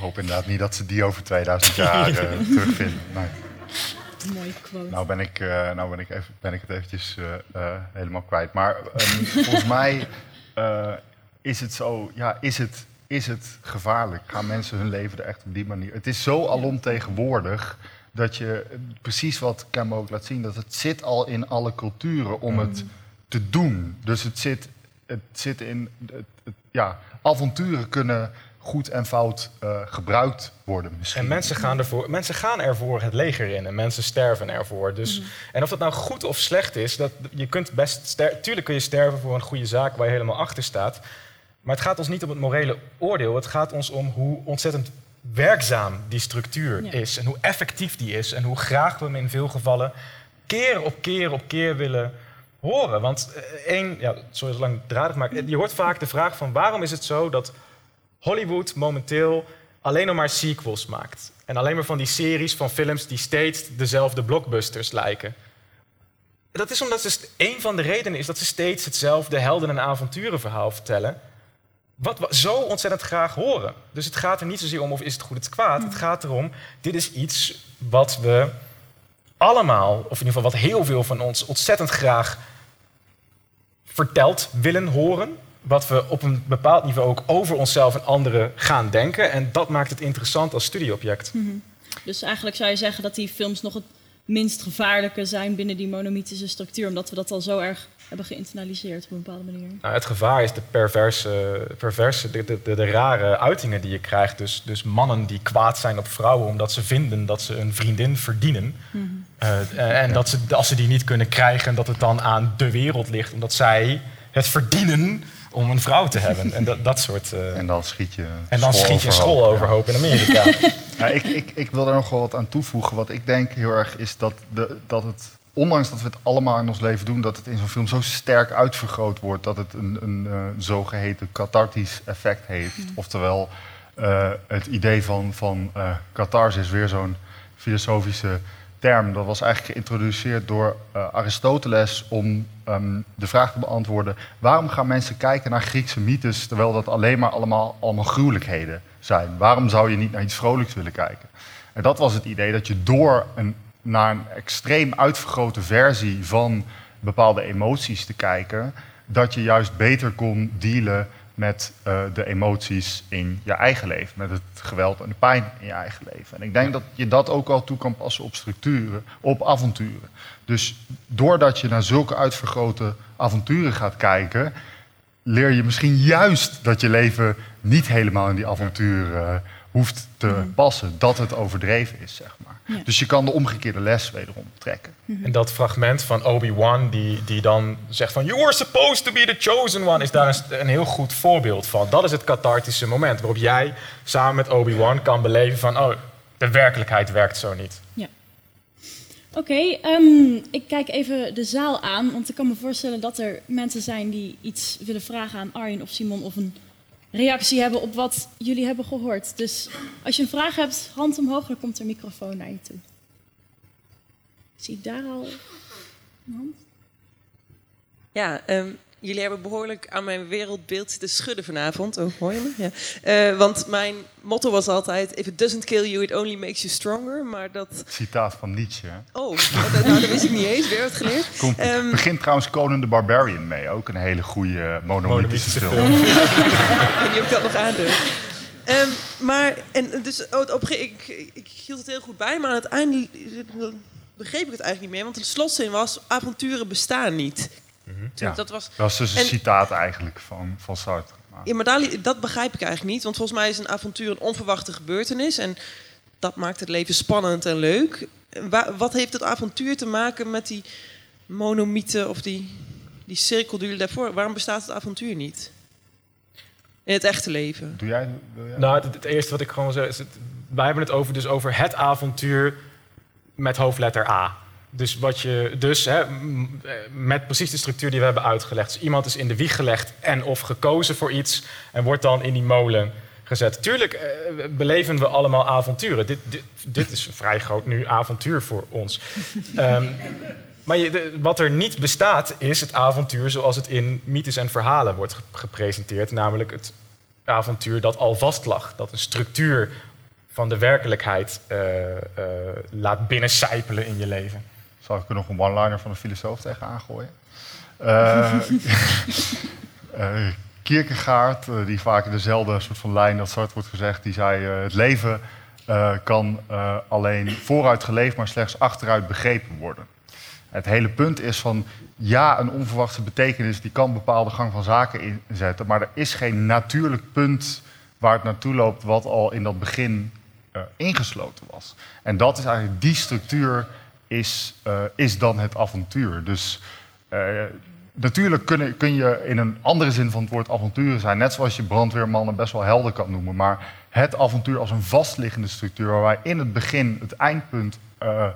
Ik hoop inderdaad niet dat ze die over 2000 jaar eh, terugvinden. Nee. Mooie quote. Nou ben ik, eh, nou ben ik, even, ben ik het eventjes eh, helemaal kwijt. Maar ehm, volgens mij eh, is het zo, ja, is het, is het gevaarlijk? Gaan mensen hun leven er echt op die manier? Het is zo alomtegenwoordig Dat je precies wat Campbell ook laat zien, dat het zit al in alle culturen om het te doen. Dus het zit, het zit in. Het, het- ja, avonturen kunnen goed en fout eh, gebruikt worden misschien. En mensen gaan, ervoor, mensen gaan ervoor het leger in en mensen sterven ervoor. Dus, En of dat nou goed of slecht is, dat, je kunt best ster- tuurlijk kun je sterven voor een goede zaak waar je helemaal achter staat. Maar het gaat ons niet om het morele oordeel. Het gaat ons om hoe ontzettend werkzaam die structuur Ja. is. En hoe effectief die is. En hoe graag we hem in veel gevallen keer op keer op keer willen horen. Want eh, één, ja, sorry, zo langdradig, maar je hoort vaak de vraag van waarom is het zo dat Hollywood momenteel alleen nog maar sequels maakt. En alleen maar van die series van films die steeds dezelfde blockbusters lijken. Dat is omdat ze, een van de redenen is dat ze steeds hetzelfde helden- en avonturenverhaal vertellen. Wat we zo ontzettend graag horen. Dus het gaat er niet zozeer om of is het goed of het kwaad. Het gaat erom, dit is iets wat we allemaal, of in ieder geval wat heel veel van ons ontzettend graag verteld willen horen. Wat we op een bepaald niveau ook over onszelf en anderen gaan denken. En dat maakt het interessant als studieobject. Mhm. Dus eigenlijk zou je zeggen dat die films nog het minst gevaarlijke zijn binnen die monomitische structuur, omdat we dat al zo erg hebben geïnternaliseerd op een bepaalde manier. Nou, het gevaar is de perverse, perverse de, de, de, de rare uitingen die je krijgt. Dus, dus mannen die kwaad zijn op vrouwen omdat ze vinden dat ze een vriendin verdienen. Mhm. Eh, en dat ze, als ze die niet kunnen krijgen, dat het dan aan de wereld ligt. Omdat zij het verdienen om een vrouw te hebben. En dat, dat soort... eh, En dan schiet je En dan school schiet je een overhoop, school ja. overhoop in Amerika. Ja, ik, ik, ik wil daar nog wel wat aan toevoegen. Wat ik denk heel erg is dat, de, dat het, ondanks dat we het allemaal in ons leven doen, dat het in zo'n film zo sterk uitvergroot wordt dat het een, een eh, zogeheten cathartisch effect heeft. Oftewel, eh, het idee van, van eh catharsis, weer zo'n filosofische term. Dat was eigenlijk geïntroduceerd door eh, Aristoteles om ehm, de vraag te beantwoorden: waarom gaan mensen kijken naar Griekse mythes terwijl dat alleen maar allemaal, allemaal gruwelijkheden zijn? Waarom zou je niet naar iets vrolijks willen kijken? En dat was het idee dat je door een, naar een extreem uitvergrote versie van bepaalde emoties te kijken, dat je juist beter kon dealen met eh, de emoties in je eigen leven, met het geweld en de pijn in je eigen leven. En ik denk dat je dat ook al toe kan passen op structuren, op avonturen. Dus doordat je naar zulke uitvergrote avonturen gaat kijken, leer je misschien juist dat je leven niet helemaal in die avonturen eh, hoeft te passen, dat het overdreven is, zeg maar. Ja. Dus je kan de omgekeerde les wederom trekken. En dat fragment van Obi-Wan, die, die dan zegt van... You were supposed to be the chosen one, is daar een, een heel goed voorbeeld van. Dat is het cathartische moment waarop jij samen met Obi-Wan kan beleven van... Oh, de werkelijkheid werkt zo niet. Ja. Oké, ehm, ik kijk even de zaal aan, want ik kan me voorstellen dat er mensen zijn die iets willen vragen aan Arjen of Simon of een reactie hebben op wat jullie hebben gehoord. Dus als je een vraag hebt, hand omhoog, dan komt er microfoon naar je toe. Zie ik daar al een hand? Ja, ehm, jullie hebben behoorlijk aan mijn wereldbeeld zitten schudden vanavond. Oh, hoor je me? Ja. Eh, want mijn motto was altijd: If it doesn't kill you, it only makes you stronger. Maar dat. Citaat van Nietzsche. hè? Oh, dat, nou, dat wist ik niet eens. Weer wat geleerd. Komt, Ehm, begint trouwens Conan the Barbarian mee, ook een hele goede monomythische Monomythische film. ik weet niet of ik dat nog aandurf. Ehm, maar, en dus, oh, op, ik, ik hield het heel goed bij, maar aan het einde begreep ik het eigenlijk niet meer. Want de slotzin was, avonturen bestaan niet. Ja, dat was, dat was dus een en- citaat eigenlijk van, van Sartre. Maar- Ja, maar daar, dat begrijp ik eigenlijk niet. Want volgens mij is een avontuur een onverwachte gebeurtenis. En dat maakt het leven spannend en leuk. Wa- wat heeft het avontuur te maken met die monomythe of die, die cirkel die jullie daarvoor... Waarom bestaat het avontuur niet? In het echte leven. Doe jij, wil jij? Nou, het, het eerste wat ik gewoon wil zeggen is... Het, wij hebben het over, dus over het avontuur met hoofdletter A. Dus, wat je, dus hè, met precies de structuur die we hebben uitgelegd. Dus iemand is in de wieg gelegd en of gekozen voor iets... en wordt dan in die molen gezet. Tuurlijk eh, beleven we allemaal avonturen. Dit, dit, is een vrij groot nu avontuur voor ons. Ehm, maar je, wat er niet bestaat, is het avontuur zoals het in mythes en verhalen wordt ge- gepresenteerd. Namelijk het avontuur dat al vast lag. Dat een structuur van de werkelijkheid eh, eh, laat binnencijpelen in je leven. Zal ik er nog een one-liner van een filosoof tegen aangooien? Eh eh, Kierkegaard, eh, die vaak in dezelfde soort van lijn als Sartre wordt gezegd, die zei: Het leven kan alleen vooruit geleefd, maar slechts achteruit begrepen worden. Het hele punt is van, ja, een onverwachte betekenis die kan bepaalde gang van zaken inzetten, maar er is geen natuurlijk punt waar het naartoe loopt wat al in dat begin ingesloten was. En dat is eigenlijk, die structuur is, eh, is dan het avontuur. Dus eh, natuurlijk kun, kun je in een andere zin van het woord avonturen zijn, net zoals je brandweermannen best wel helder kan noemen, maar het avontuur als een vastliggende structuur waarbij in het begin het eindpunt eh,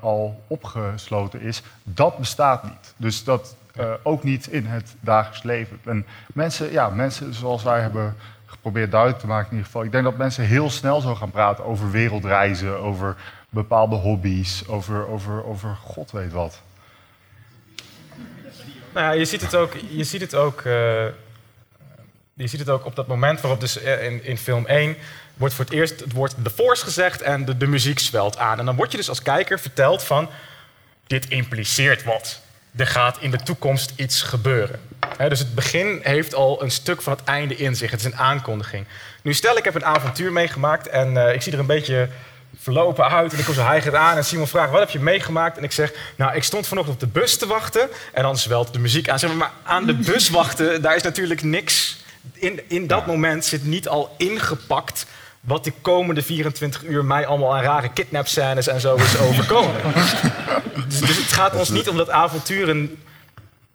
al opgesloten is, dat bestaat niet. Dus dat ook niet in het dagelijks leven. En mensen, ja, mensen zoals wij hebben geprobeerd duidelijk te maken in ieder geval, ik denk dat mensen heel snel zo gaan praten over wereldreizen, over bepaalde hobby's, over, over, over god weet wat. Nou ja, je ziet het ook, je ziet het ook, eh, je ziet het ook op dat moment waarop dus eh, in, in film 1 wordt voor het eerst het woord The Force gezegd en de, de muziek zwelt aan. En dan word je dus als kijker verteld van, dit impliceert wat. Er gaat in de toekomst iets gebeuren. Dus het begin heeft al een stuk van het einde in zich. Het is een aankondiging. Nu stel ik heb een avontuur meegemaakt en eh, ik zie er een beetje verlopen uit. En ik kom zo hijgend aan en Simon vraagt, wat heb je meegemaakt? En ik zeg, nou, ik stond vanochtend op de bus te wachten. En dan zwelt de muziek aan. Zeg maar, maar aan de bus wachten, daar is natuurlijk niks... In, in dat moment zit niet al ingepakt wat de komende 24 uur mij allemaal aan rare kidnapscènes en zo is overkomen. dus, dus het gaat ons niet om dat avonturen...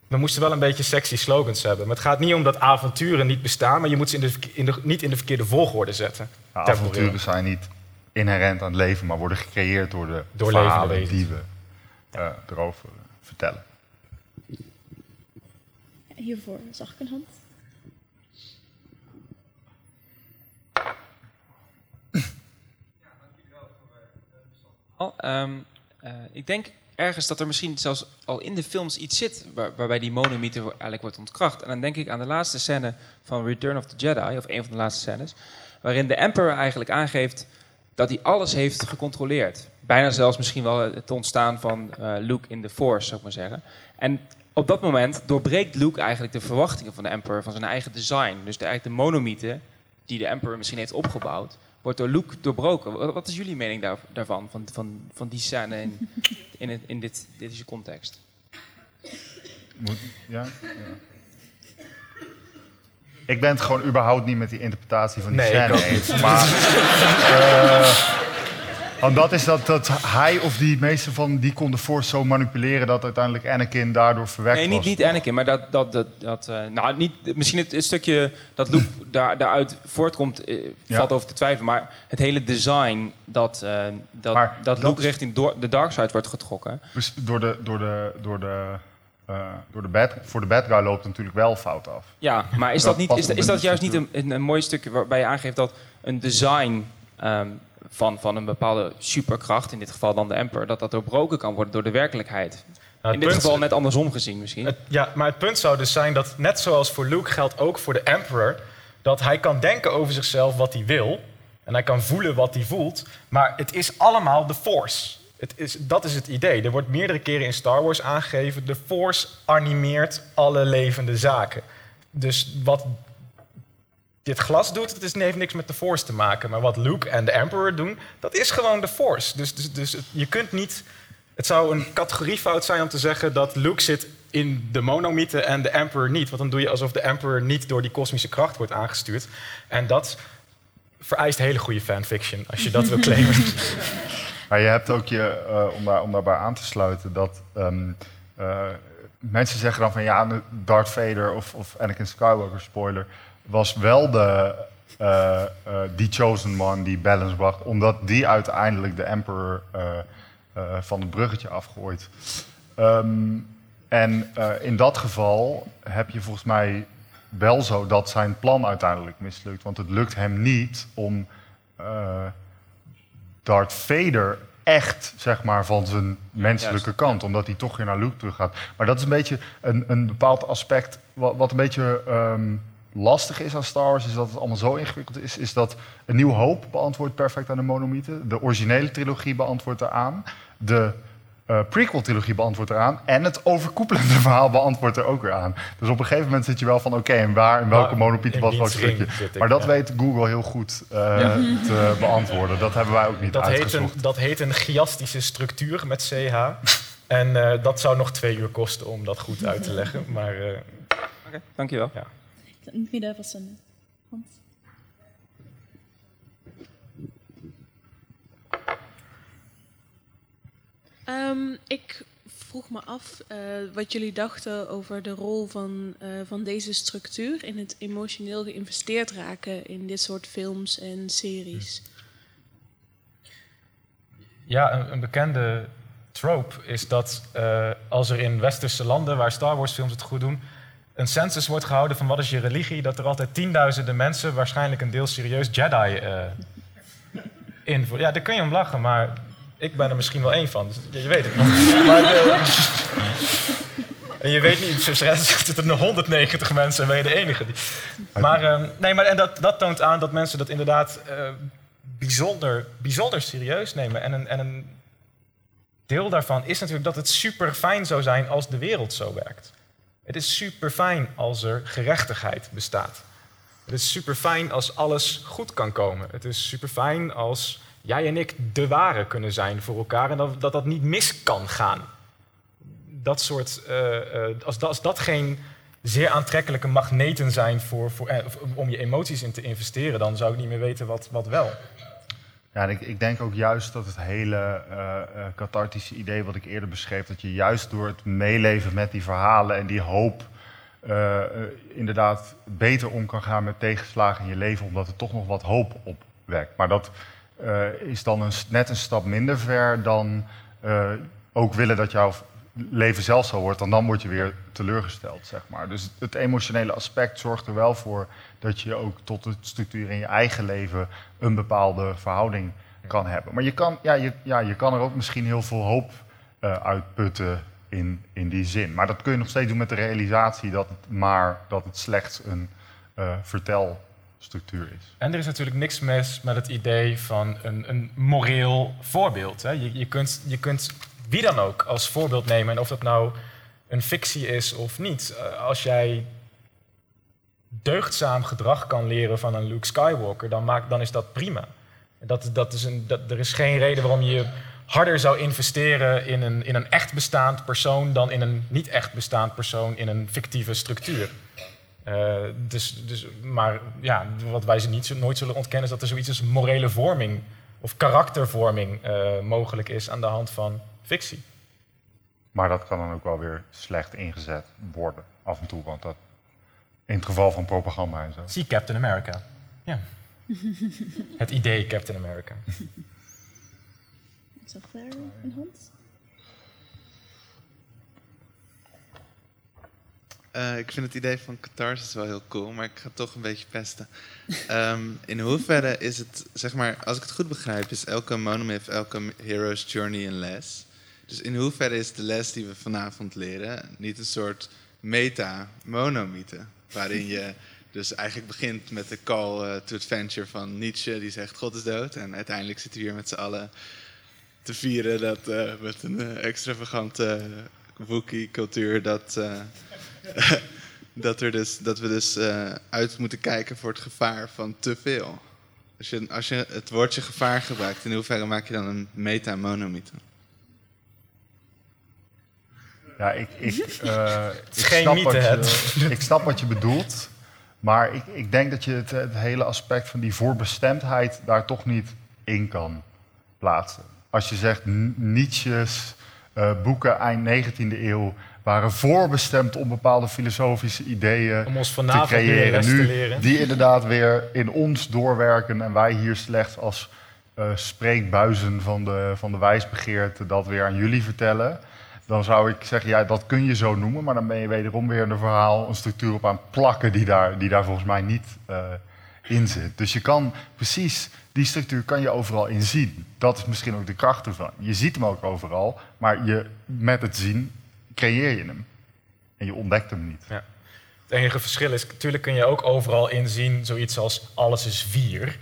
We moesten wel een beetje sexy slogans hebben. Maar het gaat niet om dat avonturen niet bestaan... maar je moet ze in de, verke- in de, niet in de verkeerde volgorde zetten. Ja, avonturen zijn niet inherent aan het leven, maar worden gecreëerd door de Door verhalen die we eh, erover vertellen. Hiervoor zag ik een hand. Al, ehm, eh, ik denk ergens dat er misschien zelfs al in de films iets zit waar- waarbij die monomythe eigenlijk wordt ontkracht. En dan denk ik aan de laatste scène van Return of the Jedi, of een van de laatste scènes, waarin de Emperor eigenlijk aangeeft dat hij alles heeft gecontroleerd. Bijna zelfs misschien wel het ontstaan van eh, Luke in the Force, zou ik maar zeggen. En op dat moment doorbreekt Luke eigenlijk de verwachtingen van de Emperor, van zijn eigen design. Dus de, eigenlijk de monomythe die de Emperor misschien heeft opgebouwd, wordt door Luke doorbroken. Wat, is jullie mening daar, daarvan, van, van, van die scène in, in, in dit, deze context? Moet, ja? ja. Ik ben het gewoon überhaupt niet met die interpretatie van die Nee, scène eens. Maar, eh, want dat is dat, dat hij of die meeste van die kon de Force zo manipuleren dat uiteindelijk Anakin daardoor verwekt Nee, niet, was. niet Anakin, maar dat... dat, dat, dat eh, nou, niet, misschien het, het stukje dat Luke daar, daaruit voortkomt, eh, Ja. valt over te twijfelen. Maar het hele design dat, eh, dat, Maar dat Luke is- richting door, de dark side wordt getrokken. Dus door de, door de, door de, eh, door de bad, voor de bad guy loopt het natuurlijk wel fout af. Ja, maar is dat, niet, is, dat juist niet een, een, een mooi stukje waarbij je aangeeft dat een design ehm, van, van een bepaalde superkracht, in dit geval dan de Emperor, dat dat doorbroken kan worden door de werkelijkheid? het in dit punt- geval net andersom gezien misschien. Het- ja, maar het punt zou dus zijn dat net zoals voor Luke geldt ook voor de Emperor... dat hij kan denken over zichzelf wat hij wil... en hij kan voelen wat hij voelt... maar het is allemaal de Force. Het is, dat is het idee. Er wordt meerdere keren in Star Wars aangegeven... de Force animeert alle levende zaken. Dus wat dit glas doet, het is, heeft niks met de Force te maken. Maar wat Luke en de Emperor doen, dat is gewoon de Force. Dus, dus, dus je kunt niet... Het zou een categoriefout zijn om te zeggen dat Luke zit in de monomythe en de Emperor niet. Want dan doe je alsof de Emperor niet door die kosmische kracht wordt aangestuurd. En dat vereist hele goede fanfiction, als je dat wil claimen. Maar je hebt ook je, eh, om, daar, om daarbij aan te sluiten, dat ehm, eh, mensen zeggen dan van ja, Darth Vader of, of Anakin Skywalker, spoiler, was wel de, eh, die chosen one die balance bracht, omdat die uiteindelijk de Emperor van het bruggetje afgooit. Ehm, en in dat geval heb je volgens mij wel zo dat zijn plan uiteindelijk mislukt. Want het lukt hem niet om Darth Vader echt zeg maar, van zijn menselijke Juist. kant. Omdat hij toch weer naar Luke terug gaat. Maar dat is een beetje een, een bepaald aspect wat, wat een beetje ehm, lastig is aan Star Wars. Is dat het allemaal zo ingewikkeld is. Is dat Een Nieuw Hoop beantwoordt perfect aan de monomythe. De originele trilogie beantwoordt eraan. De eh, prequel-trilogie beantwoordt eraan. En het overkoepelende verhaal beantwoordt er ook weer aan. Dus op een gegeven moment zit je wel van... oké, en waar, in welke monopiet was welk stukje. ik, Maar dat ja. weet Google heel goed eh, Ja. te beantwoorden. Dat hebben wij ook niet Dat heet, een, dat heet een chiastische structuur met CH. en eh, dat zou nog twee uur kosten om dat goed uit te leggen. Maar eh, Oké, dankjewel. Ja. In Ehm, ik vroeg me af eh, wat jullie dachten over de rol van, eh, van deze structuur in het emotioneel geïnvesteerd raken in dit soort films en series. Ja, een, bekende trope is dat eh, als er in westerse landen waar Star Wars films het goed doen, een census wordt gehouden van wat is je religie, dat er altijd tienduizenden mensen, waarschijnlijk een deel serieus Jedi in. Ja, daar kun je om lachen, maar ik ben er misschien wel één van. Dus je weet het niet. Eh, en je weet niet, zo zitten er 190 mensen en ben je de enige. Die... Maar, eh, nee, maar en dat, dat toont aan dat mensen dat inderdaad eh, bijzonder, bijzonder serieus nemen. En een, en een deel daarvan is natuurlijk dat het super fijn zou zijn als de wereld zo werkt. Het is super fijn als er gerechtigheid bestaat. Het is super fijn als alles goed kan komen. Het is super fijn als jij en ik de ware kunnen zijn voor elkaar en dat dat, dat niet mis kan gaan. Dat soort, eh, eh, als, dat, als dat geen zeer aantrekkelijke magneten zijn voor, voor, eh, om je emoties in te investeren, dan zou ik niet meer weten wat, wat wel. Ja, ik, ik denk ook juist dat het hele eh, cathartische idee wat ik eerder beschreef, dat je juist door het meeleven met die verhalen en die hoop inderdaad beter om kan gaan met tegenslagen in je leven, omdat het toch nog wat hoop opwekt. Maar dat eh, is dan een, net een stap minder ver dan eh, ook willen dat jouw leven zelf zo wordt, want dan word je weer teleurgesteld, zeg maar. Dus het emotionele aspect zorgt er wel voor dat je ook tot de structuur in je eigen leven een bepaalde verhouding kan hebben. Maar je kan, ja, je, ja, je kan er ook misschien heel veel hoop eh, uitputten in, in die zin. Maar dat kun je nog steeds doen met de realisatie dat het maar dat het slechts een eh, vertelstructuur is. En er is natuurlijk niks mis met het idee van een, een moreel voorbeeld. Hè. Je, je, kunt, je kunt wie dan ook als voorbeeld nemen. En of dat nou een fictie is of niet. Eh, Als jij deugdzaam gedrag kan leren van een Luke Skywalker, dan, maakt, dan is dat prima. Dat, dat is een, dat, er is geen reden waarom je harder zou investeren in een, in een echt bestaand persoon dan in een niet echt bestaand persoon in een fictieve structuur. Eh, dus, dus, maar ja, wat wij ze niet, nooit zullen ontkennen is dat er zoiets als morele vorming of karaktervorming eh, mogelijk is aan de hand van fictie. Maar dat kan dan ook wel weer slecht ingezet worden af en toe, want dat in het geval van propaganda en zo. Zie Captain America. Ja. Het idee Captain America. Ik zag daar een hand. Eh, ik vind het idee van catharsis wel heel cool, maar ik ga toch een beetje pesten. Ehm, in hoeverre is het, zeg maar, als ik het goed begrijp, is elke monomyth, elke hero's journey een les. Dus in hoeverre is de les die we vanavond leren niet een soort meta-monomythe, waarin je dus eigenlijk begint met de call eh, to adventure van Nietzsche, die zegt God is dood, en uiteindelijk zitten we hier met z'n allen te vieren dat eh, met een extravagante Wookie-cultuur dat, dat, er dus, dat we dus eh, uit moeten kijken voor het gevaar van te veel. Als je, als je het woordje gevaar gebruikt, in hoeverre maak je dan een meta-monomythe? Ja, ik, ik, eh, is ik, geen snap mythe, wat je, het. ik snap wat je bedoelt. Maar ik, ik denk dat je het, het hele aspect van die voorbestemdheid daar toch niet in kan plaatsen. Als je zegt Nietzsche's eh, boeken eind 19e eeuw waren voorbestemd om bepaalde filosofische ideeën Om ons te creëren. les te Nu, leren. die inderdaad weer in ons doorwerken en wij hier slechts als eh, spreekbuizen van de, van de wijsbegeerte dat weer aan jullie vertellen. Dan zou ik zeggen, ja, dat kun je zo noemen, maar dan ben je wederom weer een verhaal, een structuur op aan plakken die daar, die daar volgens mij niet eh, in zit. Dus je kan precies, die structuur kan je overal in zien. Dat is misschien ook de kracht ervan. Je ziet hem ook overal, maar je, met het zien creëer je hem. En je ontdekt hem niet. Ja. Het enige verschil is, natuurlijk kun je ook overal inzien zoiets als alles is vier.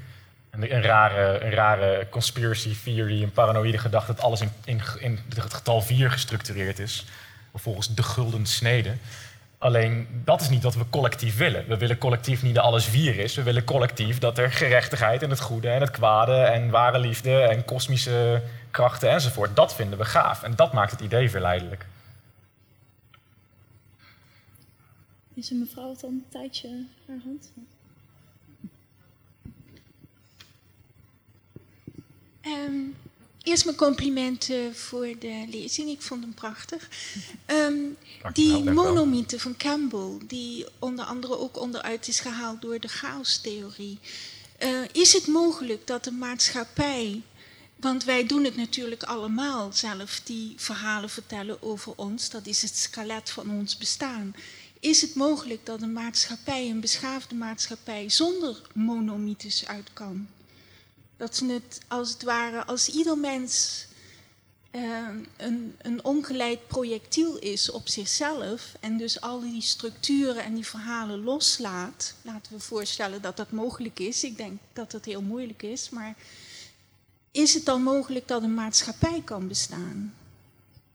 een, een rare, een rare conspiracy theory, een paranoïde gedachte dat alles in, in, in het getal 4 gestructureerd is. Volgens de gulden snede. Alleen dat is niet wat we collectief willen. We willen collectief niet dat alles vier is. We willen collectief dat er gerechtigheid en het goede en het kwade en ware liefde en kosmische krachten enzovoort. Dat vinden we gaaf en dat maakt het idee verleidelijk. Is een mevrouw het al een tijdje haar hand? Ehm, eerst mijn complimenten voor de lezing. Ik vond hem prachtig. Ehm, die monomythe van Campbell, die onder andere ook onderuit is gehaald door de chaostheorie. Uh, is het mogelijk dat de maatschappij, want wij doen het natuurlijk allemaal zelf, die verhalen vertellen over ons, dat is het skelet van ons bestaan. Is het mogelijk dat een maatschappij, een beschaafde maatschappij, zonder monomythes uit kan? Dat ze het als het ware, als ieder mens uh, een, een ongeleid projectiel is op zichzelf en dus al die structuren en die verhalen loslaat, laten we voorstellen dat dat mogelijk is. Ik denk dat dat heel moeilijk is, maar is het dan mogelijk dat een maatschappij kan bestaan?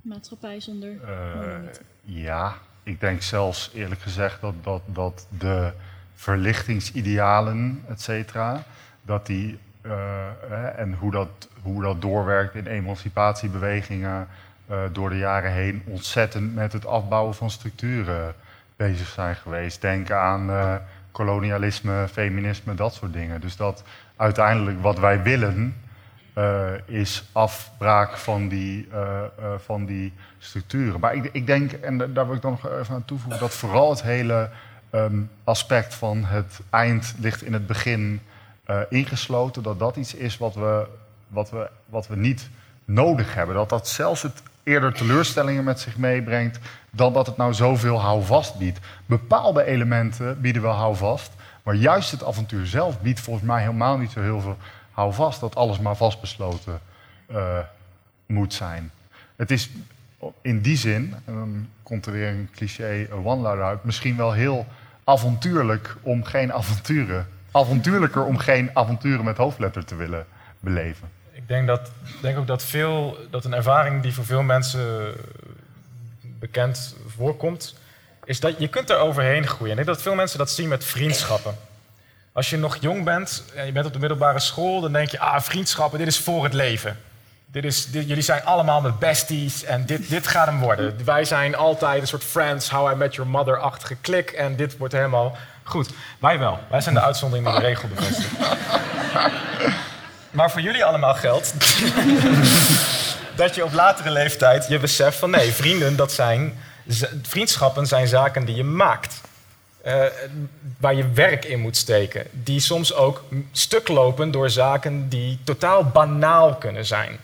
Maatschappij zonder. Uh, ja, ik denk zelfs eerlijk gezegd dat, dat, dat de verlichtingsidealen, et cetera, dat die uh, en hoe dat, hoe dat doorwerkt in emancipatiebewegingen uh, door de jaren heen ontzettend met het afbouwen van structuren bezig zijn geweest. Denk aan kolonialisme, feminisme, dat soort dingen. Dus dat uiteindelijk wat wij willen is afbraak van die, van die structuren. Maar ik, ik, denk, en daar wil ik dan nog even aan toevoegen, dat vooral het hele um, aspect van het eind ligt in het begin ingesloten, dat dat iets is wat we, wat, we, wat we niet nodig hebben. Dat dat zelfs het eerder teleurstellingen met zich meebrengt dan dat het nou zoveel houvast biedt. Bepaalde elementen bieden wel houvast, maar juist het avontuur zelf biedt volgens mij helemaal niet zo heel veel houvast dat alles maar vastbesloten uh, moet zijn. Het is in die zin, en dan komt er weer een cliché one-liner uit, misschien wel heel avontuurlijk om geen avonturen avontuurlijker om geen avonturen met hoofdletter te willen beleven. Ik denk, dat, denk ook dat, veel, dat een ervaring die voor veel mensen bekend voorkomt, is dat je kunt er overheen groeien. Ik denk dat veel mensen dat zien met vriendschappen. Als je nog jong bent en je bent op de middelbare school, dan denk je, ah, vriendschappen, dit is voor het leven. Dit is, dit, jullie zijn allemaal met besties en dit, dit gaat hem worden. Wij zijn altijd een soort Friends, How I Met Your Mother-achtige klik en dit wordt helemaal goed. Wij wel. Wij zijn de uitzondering die de regel bevestigt. maar voor jullie allemaal geldt dat je op latere leeftijd je beseft van nee, vrienden, dat zijn, vriendschappen zijn zaken die je maakt. Uh, waar je werk in moet steken. Die soms ook stuk lopen door zaken die totaal banaal kunnen zijn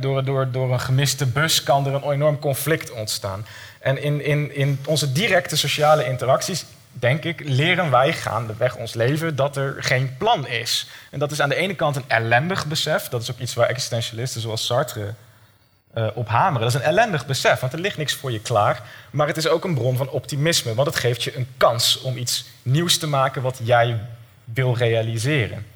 door, door, door een gemiste bus kan er een enorm conflict ontstaan. En in, in, in onze directe sociale interacties, denk ik, leren wij gaandeweg ons leven dat er geen plan is. En dat is aan de ene kant een ellendig besef. Dat is ook iets waar existentialisten zoals Sartre uh, op hameren. Dat is een ellendig besef, want er ligt niks voor je klaar. Maar het is ook een bron van optimisme, want het geeft je een kans om iets nieuws te maken wat jij wil realiseren.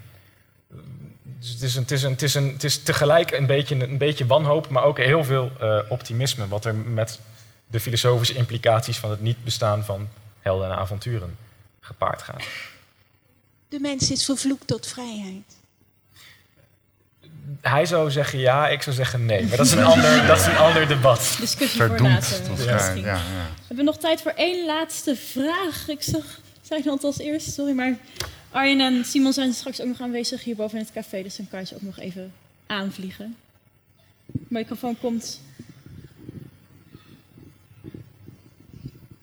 Dus het is, een, het, is een, het, is een, het is tegelijk een beetje, een beetje wanhoop, maar ook heel veel uh, optimisme. Wat er met de filosofische implicaties van het niet bestaan van helden en avonturen gepaard gaat. De mens is vervloekt tot vrijheid. Hij zou zeggen ja, ik zou zeggen nee. Maar dat is een ander, dat is een ander debat. Discussie voor later. Ja, ja, ja. We hebben nog tijd voor één laatste vraag. Ik zag, zei het als eerste, sorry, maar Arjen en Simon zijn straks ook nog aanwezig hierboven in het café, dus dan kan je ze ook nog even aanvliegen. De microfoon komt.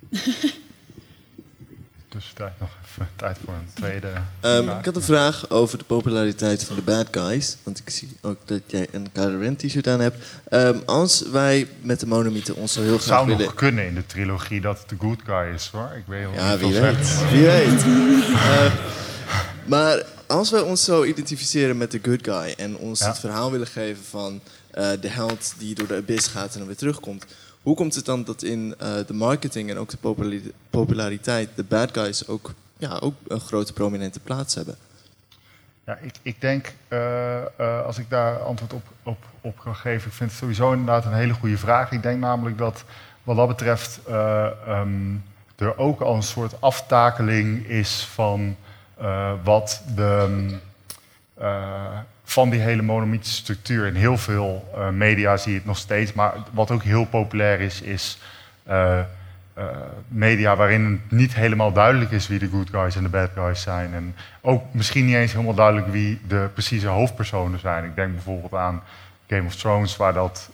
Tussentijd nog even tijd voor een tweede. Um, ik had een vraag over de populariteit van de bad guys. Want ik zie ook dat jij een Kylo t-shirt aan hebt. Um, als wij met de monomythe ons zo heel graag willen... Het zou nog kunnen in de trilogie dat het de good guy is, hoor. Ik weet ja, wie weet. Wie weet. uh, Maar als wij ons zo identificeren met de good guy en ons het verhaal willen geven van uh, de held die door de abyss gaat en dan weer terugkomt, hoe komt het dan dat in uh, de marketing en ook de populariteit de bad guys ook, ja, ook een grote prominente plaats hebben? Ja, ik, ik denk, uh, uh, als ik daar antwoord op, op, op kan geven, ik vind het sowieso inderdaad een hele goede vraag. Ik denk namelijk dat wat dat betreft um, er ook al een soort aftakeling is van wat de, van die hele monomitische structuur. In heel veel media zie je het nog steeds, maar wat ook heel populair is, is uh, media waarin het niet helemaal duidelijk is wie de good guys en de bad guys zijn. En ook misschien niet eens helemaal duidelijk wie de precieze hoofdpersonen zijn. Ik denk bijvoorbeeld aan Game of Thrones, waar, dat,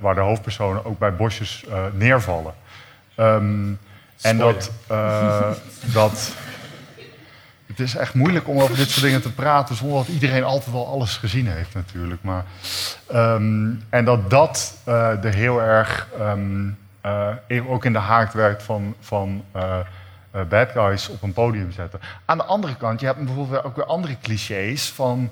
waar de hoofdpersonen ook bij bosjes neervallen. Um, en dat, dat. Het is echt moeilijk om over dit soort dingen te praten zonder dat iedereen altijd wel alles gezien heeft, natuurlijk. Maar, um, en dat dat er heel erg. Um, uh, ook in de haak werkt van, van uh, uh, bad guys op een podium zetten. Aan de andere kant, je hebt bijvoorbeeld ook weer andere clichés van,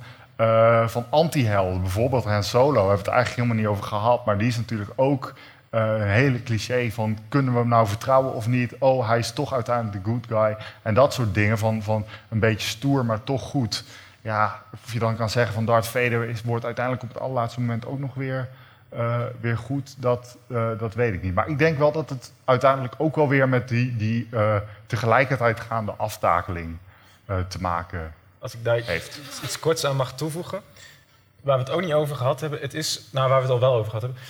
van anti-helden. Bijvoorbeeld Han Solo, hebben we het eigenlijk helemaal niet over gehad, maar die is natuurlijk ook een hele cliché van kunnen we hem nou vertrouwen of niet? Oh, hij is toch uiteindelijk de good guy. En dat soort dingen van, van een beetje stoer, maar toch goed. Ja, of je dan kan zeggen van Darth Vader is, wordt uiteindelijk op het allerlaatste moment ook nog weer uh, weer goed, dat, uh, dat weet ik niet. Maar ik denk wel dat het uiteindelijk ook wel weer met die, die tegelijkertijd gaande aftakeling te maken Als ik daar heeft. iets korts aan mag toevoegen, waar we het ook niet over gehad hebben, het is, nou waar we het al wel over gehad hebben,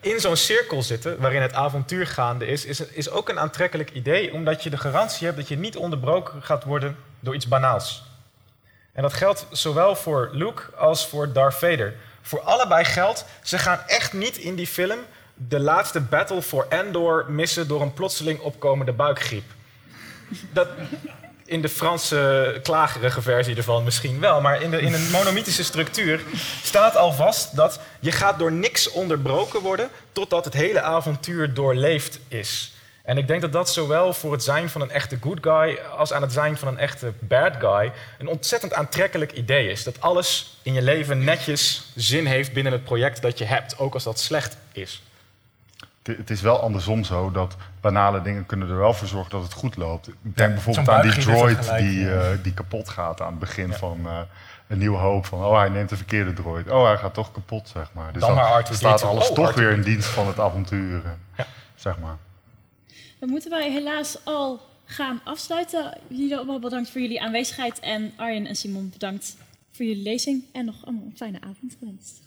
in zo'n cirkel zitten waarin het avontuur gaande is, is, is ook een aantrekkelijk idee, omdat je de garantie hebt dat je niet onderbroken gaat worden door iets banaals. En dat geldt zowel voor Luke als voor Darth Vader. Voor allebei geldt, ze gaan echt niet in die film de laatste battle voor Endor missen door een plotseling opkomende buikgriep. Dat, in de Franse klagerige versie ervan misschien wel, maar in, de, in een monomitische structuur staat al vast dat je gaat door niks onderbroken worden totdat het hele avontuur doorleefd is. En ik denk dat dat zowel voor het zijn van een echte good guy als aan het zijn van een echte bad guy een ontzettend aantrekkelijk idee is. Dat alles in je leven netjes zin heeft binnen het project dat je hebt, ook als dat slecht is. Het is wel andersom zo dat banale dingen kunnen er wel voor zorgen dat het goed loopt. Ik denk bijvoorbeeld aan die droid die, uh, die kapot gaat aan het begin ja. van uh, een nieuwe hoop. Van, oh, hij neemt de verkeerde droid. Oh, hij gaat toch kapot, zeg maar. Dus dan, dan maar staat alles oh, toch weer in dienst van het avontuur, ja. zeg maar. Dan moeten wij helaas al gaan afsluiten. Jullie allemaal bedankt voor jullie aanwezigheid. En Arjen en Simon bedankt voor jullie lezing. En nog allemaal een fijne avond gewenst.